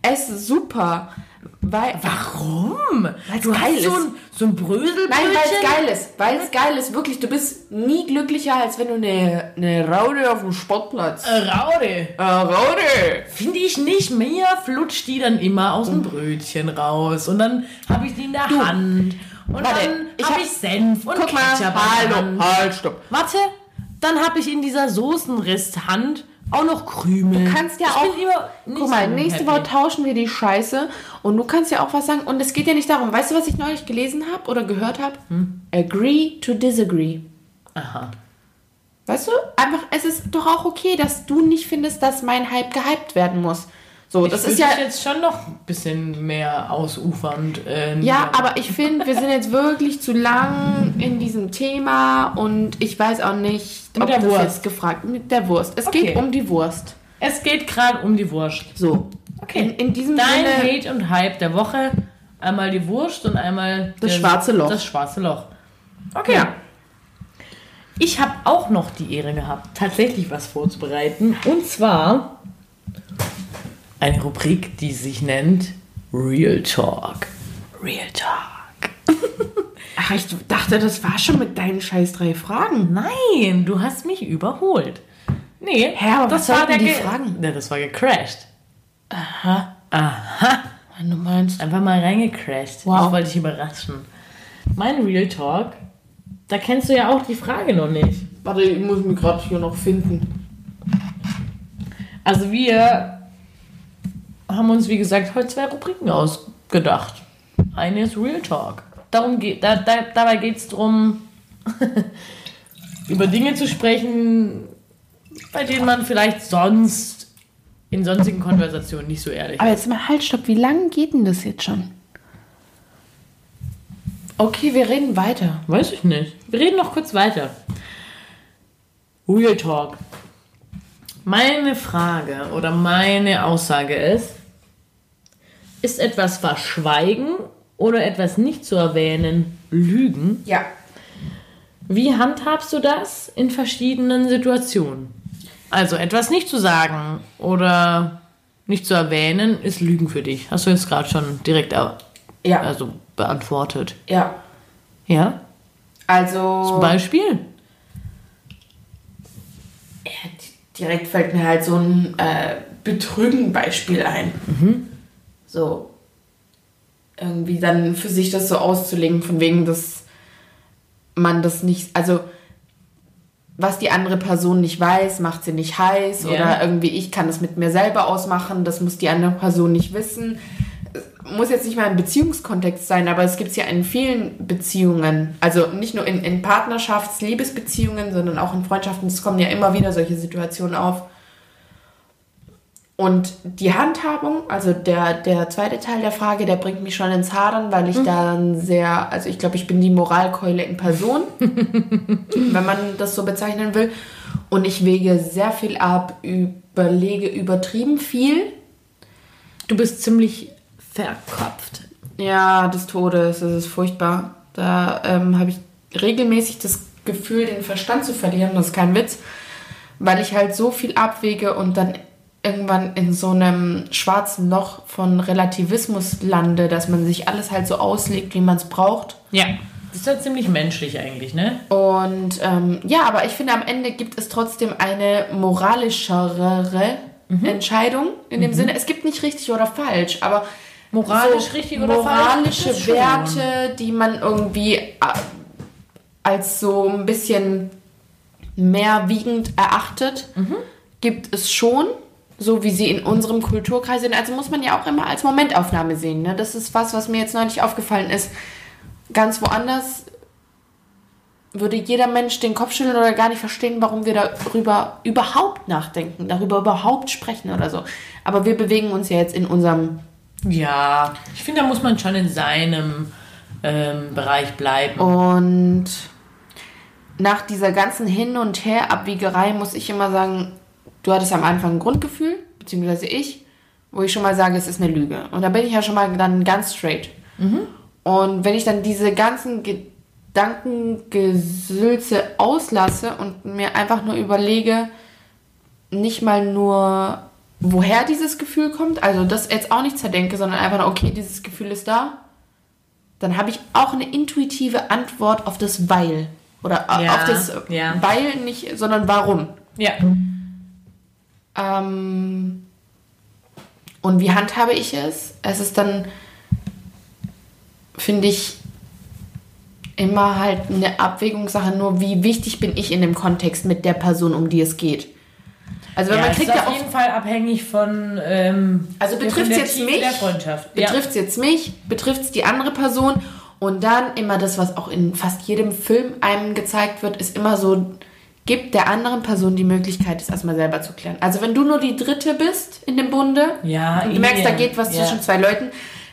es super. Weil, Warum? Weil's du geil hast so ein, so ein Bröselbrötchen. Nein, weil es geil ist. Weil es geil ist. Wirklich, du bist nie glücklicher, als wenn du eine, eine Raude auf dem Sportplatz. Äh, Raude. Raude! Finde ich nicht. Mir flutscht die dann immer aus dem Brötchen raus. Und dann habe ich die in der Hand. Und Warte, dann ich habe hab- ich Senf und Guck mal, Ketchup der hallo, halt, stopp. Warte, dann habe ich in dieser Soßenristhand auch noch Krümel. Du kannst ja ich auch. Guck mal, nächste. Woche tauschen wir die Scheiße und du kannst ja auch was sagen. Und es geht ja nicht darum, weißt du, was ich neulich gelesen habe oder gehört habe? Hm? Agree to disagree. Aha. Weißt du? Einfach, es ist doch auch okay, dass du nicht findest, dass mein Hype gehypt werden muss. So, das ich ist ja. jetzt schon noch ein bisschen mehr ausufernd. Äh, Ja, aber ich finde, wir sind jetzt wirklich zu lang in diesem Thema und ich weiß auch nicht, Mit der Wurst. gefragt mit der Wurst. Es Okay. geht um die Wurst. Es geht gerade um die Wurst. So. Okay. In, in diesem Dein Sinne. Hate und Hype der Woche. Einmal die Wurst und einmal Das schwarze Loch. Das schwarze Loch. Okay. Ja. Ich habe auch noch die Ehre gehabt, tatsächlich was vorzubereiten. Und zwar eine Rubrik, die sich nennt Real Talk. Real Talk. Ach, ich dachte, das war schon mit deinen scheiß drei Fragen. Nein, du hast mich überholt. Nee, Hä, aber was sollten die ge- Fragen? Ja, das war gecrashed. Aha. Aha. Wenn du meinst. Einfach mal reingecrashed. Wow. Ich wollte dich überraschen. Mein Real Talk, da kennst du ja auch die Frage noch nicht. Warte, ich muss mich gerade hier noch finden. Also wir haben uns, wie gesagt, heute zwei Rubriken ausgedacht. Eine ist Real Talk. Darum geht, da, da, dabei geht es darum, über Dinge zu sprechen, bei denen man vielleicht sonst in sonstigen Konversationen nicht so ehrlich Aber jetzt mal halt, stopp. Wie lange geht denn das jetzt schon? Okay, wir reden weiter. Weiß ich nicht. Wir reden noch kurz weiter. Real Talk. Meine Frage oder meine Aussage ist, ist etwas verschweigen oder etwas nicht zu erwähnen Lügen? Ja. Wie handhabst du das in verschiedenen Situationen? Also etwas nicht zu sagen oder nicht zu erwähnen ist Lügen für dich. Hast du jetzt gerade schon direkt Ja. also beantwortet. Ja. Ja? Also. Zum Beispiel? Ja, di- direkt fällt mir halt so ein äh, Betrügen-Beispiel ein. So. Irgendwie dann für sich das so auszulegen, von wegen, dass man das nicht. Also. Was die andere Person nicht weiß, macht sie nicht heiß. Ja. Oder irgendwie, ich kann das mit mir selber ausmachen, das muss die andere Person nicht wissen. muss jetzt nicht mal im Beziehungskontext sein, aber es gibt es ja in vielen Beziehungen. Also nicht nur in, in Partnerschafts-, Liebesbeziehungen, sondern auch in Freundschaften. Es kommen ja immer wieder solche Situationen auf. Und die Handhabung, also der, der zweite Teil der Frage, der bringt mich schon ins Hadern, weil ich dann sehr, also ich glaube, ich bin die Moralkeule in Person, wenn man das so bezeichnen will. Und ich wege sehr viel ab, überlege übertrieben viel. Du bist ziemlich verkopft. Ja, des Todes, das ist furchtbar. Da ähm, habe ich regelmäßig das Gefühl, den Verstand zu verlieren, das ist kein Witz, weil ich halt so viel abwege und dann irgendwann in so einem schwarzen Loch von Relativismus lande, dass man sich alles halt so auslegt, wie man es braucht. Ja. Das ist ja ziemlich menschlich eigentlich, ne? Und ähm, ja, aber ich finde, am Ende gibt es trotzdem eine moralischere Entscheidung. In dem Sinne, es gibt nicht richtig oder falsch, aber Moralisch richtig oder falsch? moralische Das schon. Werte, die man irgendwie äh, als so ein bisschen mehr wiegend erachtet, Mhm. gibt es schon. So wie sie in unserem Kulturkreis sind. Also muss man ja auch immer als Momentaufnahme sehen. Ne? Das ist was, was mir jetzt neulich aufgefallen ist. Ganz woanders würde jeder Mensch den Kopf schütteln oder gar nicht verstehen, warum wir darüber überhaupt nachdenken, darüber überhaupt sprechen oder so. Aber wir bewegen uns ja jetzt in unserem Ja, ich finde, da muss man schon in seinem ähm, Bereich bleiben. Und nach dieser ganzen Hin- und Her-Abbiegerei muss ich immer sagen, du hattest am Anfang ein Grundgefühl, beziehungsweise ich, wo ich schon mal sage, es ist eine Lüge. Und da bin ich ja schon mal dann ganz straight. Und wenn ich dann diese ganzen Gedankengesülze auslasse und mir einfach nur überlege, nicht mal nur, woher dieses Gefühl kommt, also das jetzt auch nicht zerdenke, sondern einfach nur, okay, dieses Gefühl ist da, dann habe ich auch eine intuitive Antwort auf das Weil. Oder äh, Ja, auf das ja. Weil nicht, sondern warum. Ja. Ähm, und wie handhabe ich es? Es ist dann, finde ich, immer halt eine Abwägungssache, nur wie wichtig bin ich in dem Kontext mit der Person, um die es geht. Also wenn ja, man es kriegt ist ja auf jeden Fall abhängig von. Ähm, Also betrifft's der jetzt mich? Der Freundschaft. Betrifft es jetzt mich, betrifft es die andere Person und dann immer das, was auch in fast jedem Film einem gezeigt wird, ist immer so, gibt der anderen Person die Möglichkeit, es erstmal selber zu klären. Also wenn du nur die Dritte bist in dem Bunde Ja, und du merkst, da eh. geht was Ja. zwischen zwei Leuten,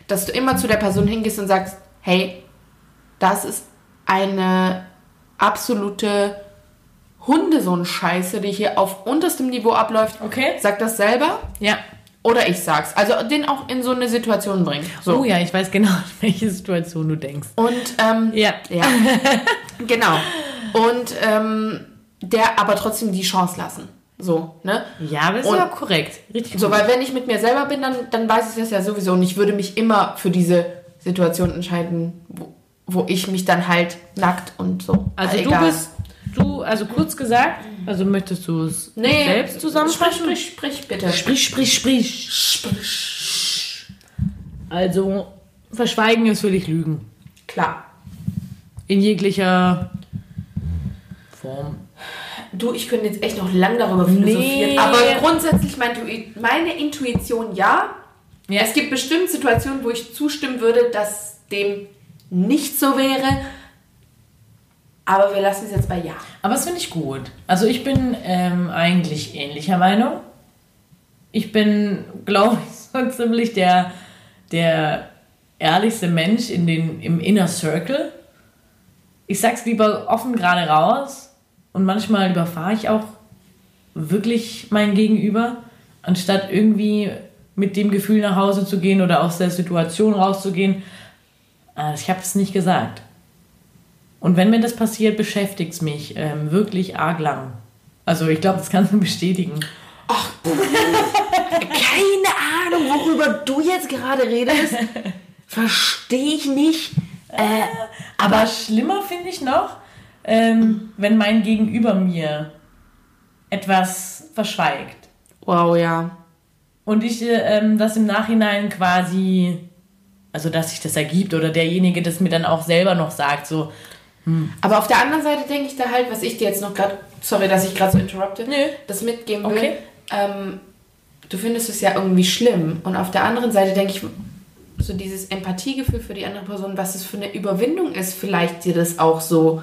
dass du immer zu der Person hingehst und sagst, hey, das ist eine absolute Hundesohn-Scheiße, die hier auf unterstem Niveau abläuft. Okay. Sag das selber Ja. oder ich sag's. Also den auch in so eine Situation bringen. So. Oh ja, ich weiß genau, welche Situation du denkst. Und ähm, Ja. ja, genau. Und ähm, der aber trotzdem die Chance lassen. So, ne? Ja, aber ist Und- ja korrekt. Richtig So, weil wenn ich mit mir selber bin, dann, dann weiß ich das ja sowieso. Und ich würde mich immer für diese Situation entscheiden, wo, wo ich mich dann halt nackt und so. Also Äh, du egal. bist, du, also kurz gesagt, also möchtest du es nee, selbst zusammenfassen? Sprich, sprich, sprich, bitte. Sprich, sprich, sprich. Also, verschweigen ist völlig Lügen. Klar. In jeglicher Form. Du, ich könnte jetzt echt noch lang darüber philosophieren. Nee. Aber grundsätzlich meine Intuition ja. Ja. Es gibt bestimmt Situationen, wo ich zustimmen würde, dass dem nicht so wäre. Aber wir lassen es jetzt bei ja. Aber das finde ich gut. Also ich bin ähm, eigentlich ähnlicher Meinung. Ich bin, glaube ich, so ziemlich der, der ehrlichste Mensch in den, im Inner Circle. Ich sag's lieber offen gerade raus und manchmal überfahre ich auch wirklich mein Gegenüber, anstatt irgendwie mit dem Gefühl nach Hause zu gehen oder aus der Situation rauszugehen. äh, Ich habe es nicht gesagt. Und wenn mir das passiert, beschäftigt es mich ähm, wirklich arg lang. Also ich glaube, das kannst du bestätigen. Keine Ahnung, worüber du jetzt gerade redest. Verstehe ich nicht. Äh, Aber schlimmer finde ich noch, ähm, wenn mein Gegenüber mir etwas verschweigt. wow, ja. Und ich äh, ähm, das im Nachhinein quasi, also dass sich das ergibt oder derjenige das mir dann auch selber noch sagt, so, Aber auf der anderen Seite denke ich da halt, was ich dir jetzt noch gerade, sorry, dass ich gerade so interrupte, Nö. das mitgeben will. Okay. Ähm, du findest es ja irgendwie schlimm. Und auf der anderen Seite denke ich, so dieses Empathiegefühl für die andere Person, was es für eine Überwindung ist, vielleicht dir das auch so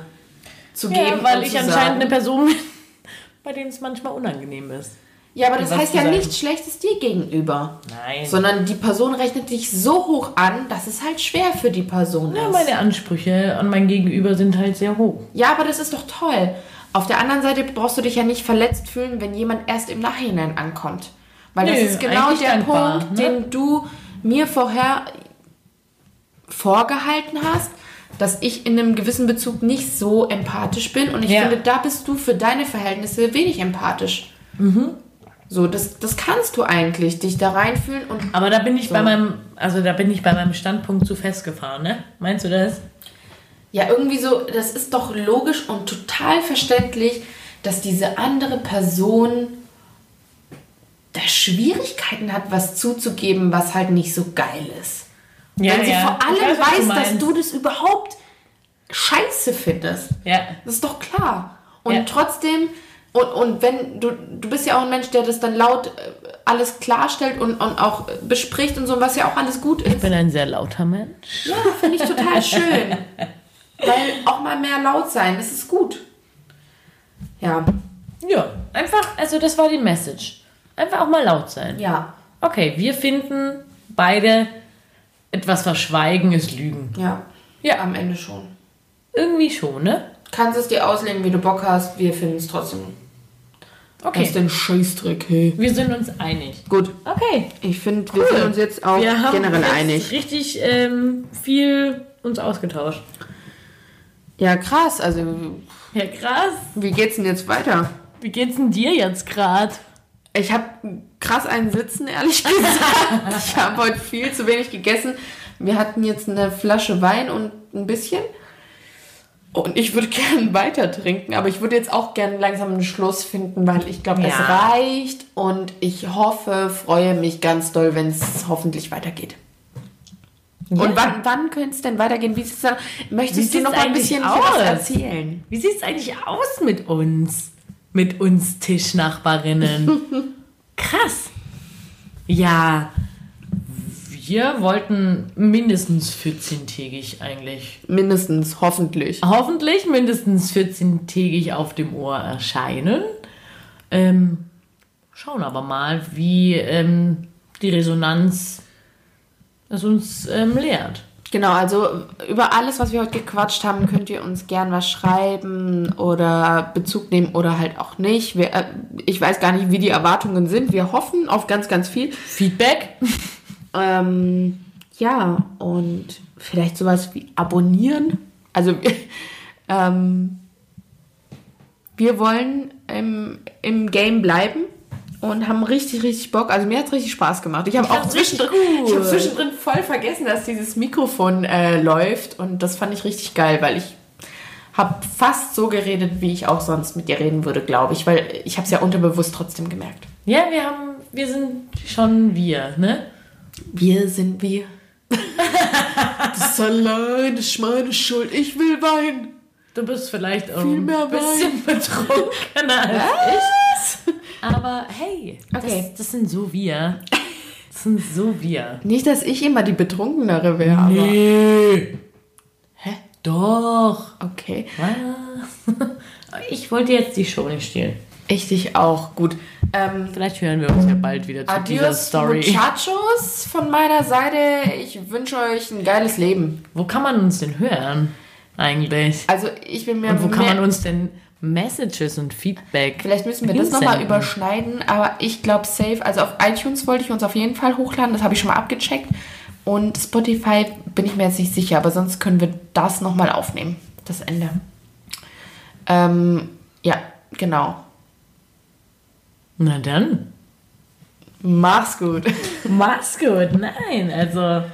zu ja, geben. weil ich anscheinend sagen. eine Person bin, bei denen es manchmal unangenehm ist. Ja, aber das heißt ja nichts Schlechtes dir gegenüber. Nein. Sondern die Person rechnet dich so hoch an, dass es halt schwer für die Person ja, ist. meine Ansprüche an mein Gegenüber sind halt sehr hoch. Ja, aber das ist doch toll. Auf der anderen Seite brauchst du dich ja nicht verletzt fühlen, wenn jemand erst im Nachhinein ankommt. Weil das Nö, ist genau der dankbar, Punkt, ne? den du mir vorher vorgehalten hast, dass ich in einem gewissen Bezug nicht so empathisch bin. Und ich Ja. finde, da bist du für deine Verhältnisse wenig empathisch. Mhm. So, das, das kannst du eigentlich, dich da reinfühlen und Aber da bin ich So. bei meinem, also da bin ich bei meinem Standpunkt zu festgefahren, ne? Meinst du das? Ja, irgendwie so, das ist doch logisch und total verständlich, dass diese andere Person da Schwierigkeiten hat, was zuzugeben, was halt nicht so geil ist. Ja, Wenn sie ja. vor allem weiß, was du weiß, dass du das überhaupt scheiße findest. Ja. Das ist doch klar. Und Ja. trotzdem, und, und wenn du, du bist ja auch ein Mensch, der das dann laut äh, alles klarstellt und, und auch bespricht und so, was ja auch alles gut ist. Ich bin ein sehr lauter Mensch. Ja, finde ich total schön. Weil auch mal mehr laut sein, das ist gut. Ja, Ja, einfach, also das war die Message. Einfach auch mal laut sein. ja, Okay, wir finden beide, etwas verschweigen ist Lügen. ja. Ja. am Ende schon. Irgendwie schon, ne? Kannst es dir auslegen, wie du Bock hast, wir finden es trotzdem. Was Okay. ist denn Scheißdreck, hey? Wir sind uns einig. Gut, Okay. ich finde, wir sind uns jetzt auch wir haben generell jetzt einig. richtig ähm, viel uns ausgetauscht. Ja, krass, also Ja, krass. wie geht's denn jetzt weiter? Wie geht's denn dir jetzt gerade? Ich habe krass einen Sitzen, ehrlich gesagt. ich habe heute viel zu wenig gegessen. Wir hatten jetzt eine Flasche Wein und ein bisschen. Und ich würde gerne weiter trinken, aber ich würde jetzt auch gerne langsam einen Schluss finden, weil ich glaube, es Ja. reicht und ich hoffe, freue mich ganz doll, wenn es hoffentlich weitergeht. Und wann, wann könnte es denn weitergehen? Wie sieht's da? Wie Möchtest du sieht's noch mal ein bisschen aus? was erzählen? Wie sieht's eigentlich aus mit uns? Mit uns Tischnachbarinnen. Krass. Ja, wir wollten mindestens 14-tägig eigentlich. Mindestens, hoffentlich. Hoffentlich mindestens 14-tägig auf dem Ohr erscheinen. Ähm, schauen aber mal, wie ähm, die Resonanz es uns ähm, lehrt. Genau, also über alles, was wir heute gequatscht haben, könnt ihr uns gern was schreiben oder Bezug nehmen oder halt auch nicht. Wir, äh, ich weiß gar nicht, wie die Erwartungen sind. Wir hoffen auf ganz, ganz viel. Feedback? Ähm, ja, und vielleicht sowas wie abonnieren. Also ähm, wir wollen im, im Game bleiben und haben richtig, richtig Bock. Also mir hat es richtig Spaß gemacht. Ich habe auch zwischendrin, ich hab zwischendrin voll vergessen, dass dieses Mikrofon äh, läuft und das fand ich richtig geil, weil ich habe fast so geredet, wie ich auch sonst mit dir reden würde, glaube ich, weil ich habe es ja unterbewusst trotzdem gemerkt. Ja, wir haben, wir sind schon wir, ne? Wir sind wir. das ist allein, das ist meine Schuld. Ich will Wein. Du bist vielleicht auch Viel ein bisschen betrunkener als ich. Aber hey, Okay. das, das sind so wir. Das sind so wir. Nicht, dass ich immer die Betrunkenere wäre, aber. Nee. Hä? Doch. Okay. Was? Ich wollte jetzt die Show nicht stehlen. Ich dich auch. Gut. Ähm, Vielleicht hören wir uns ja bald wieder zu dieser adios, Story. Muchachos von meiner Seite. Ich wünsche euch ein geiles Leben. Wo kann man uns denn hören? Eigentlich. Also, ich bin mir Und wo kann man uns denn Messages und Feedback Vielleicht müssen wir das nochmal überschneiden, aber ich glaube safe, also auf iTunes wollte ich uns auf jeden Fall hochladen, das habe ich schon mal abgecheckt. Und Spotify bin ich mir jetzt nicht sicher, aber sonst können wir das nochmal aufnehmen, das Ende. Ähm, ja, genau. Na dann. Mach's gut. Mach's gut. Nein, also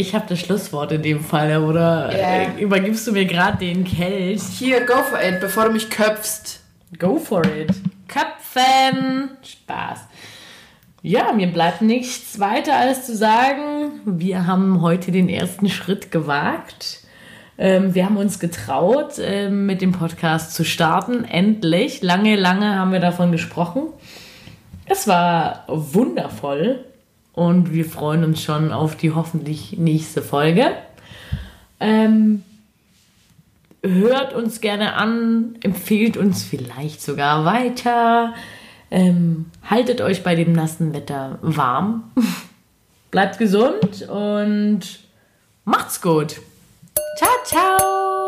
ich habe das Schlusswort in dem Fall, oder Ja. äh, übergibst du mir gerade den Kelch? Hier, go for it, bevor du mich köpfst. Go for it. Köpfen. Spaß. Ja, mir bleibt nichts weiter als zu sagen, wir haben heute den ersten Schritt gewagt. Ähm, wir haben uns getraut, ähm, mit dem Podcast zu starten. Endlich. Lange, lange haben wir davon gesprochen. Es war wundervoll und wir freuen uns schon auf die hoffentlich nächste Folge. Ähm, hört uns gerne an, empfehlt uns vielleicht sogar weiter. Ähm, haltet euch bei dem nassen Wetter warm. Bleibt gesund und macht's gut. Ciao, ciao.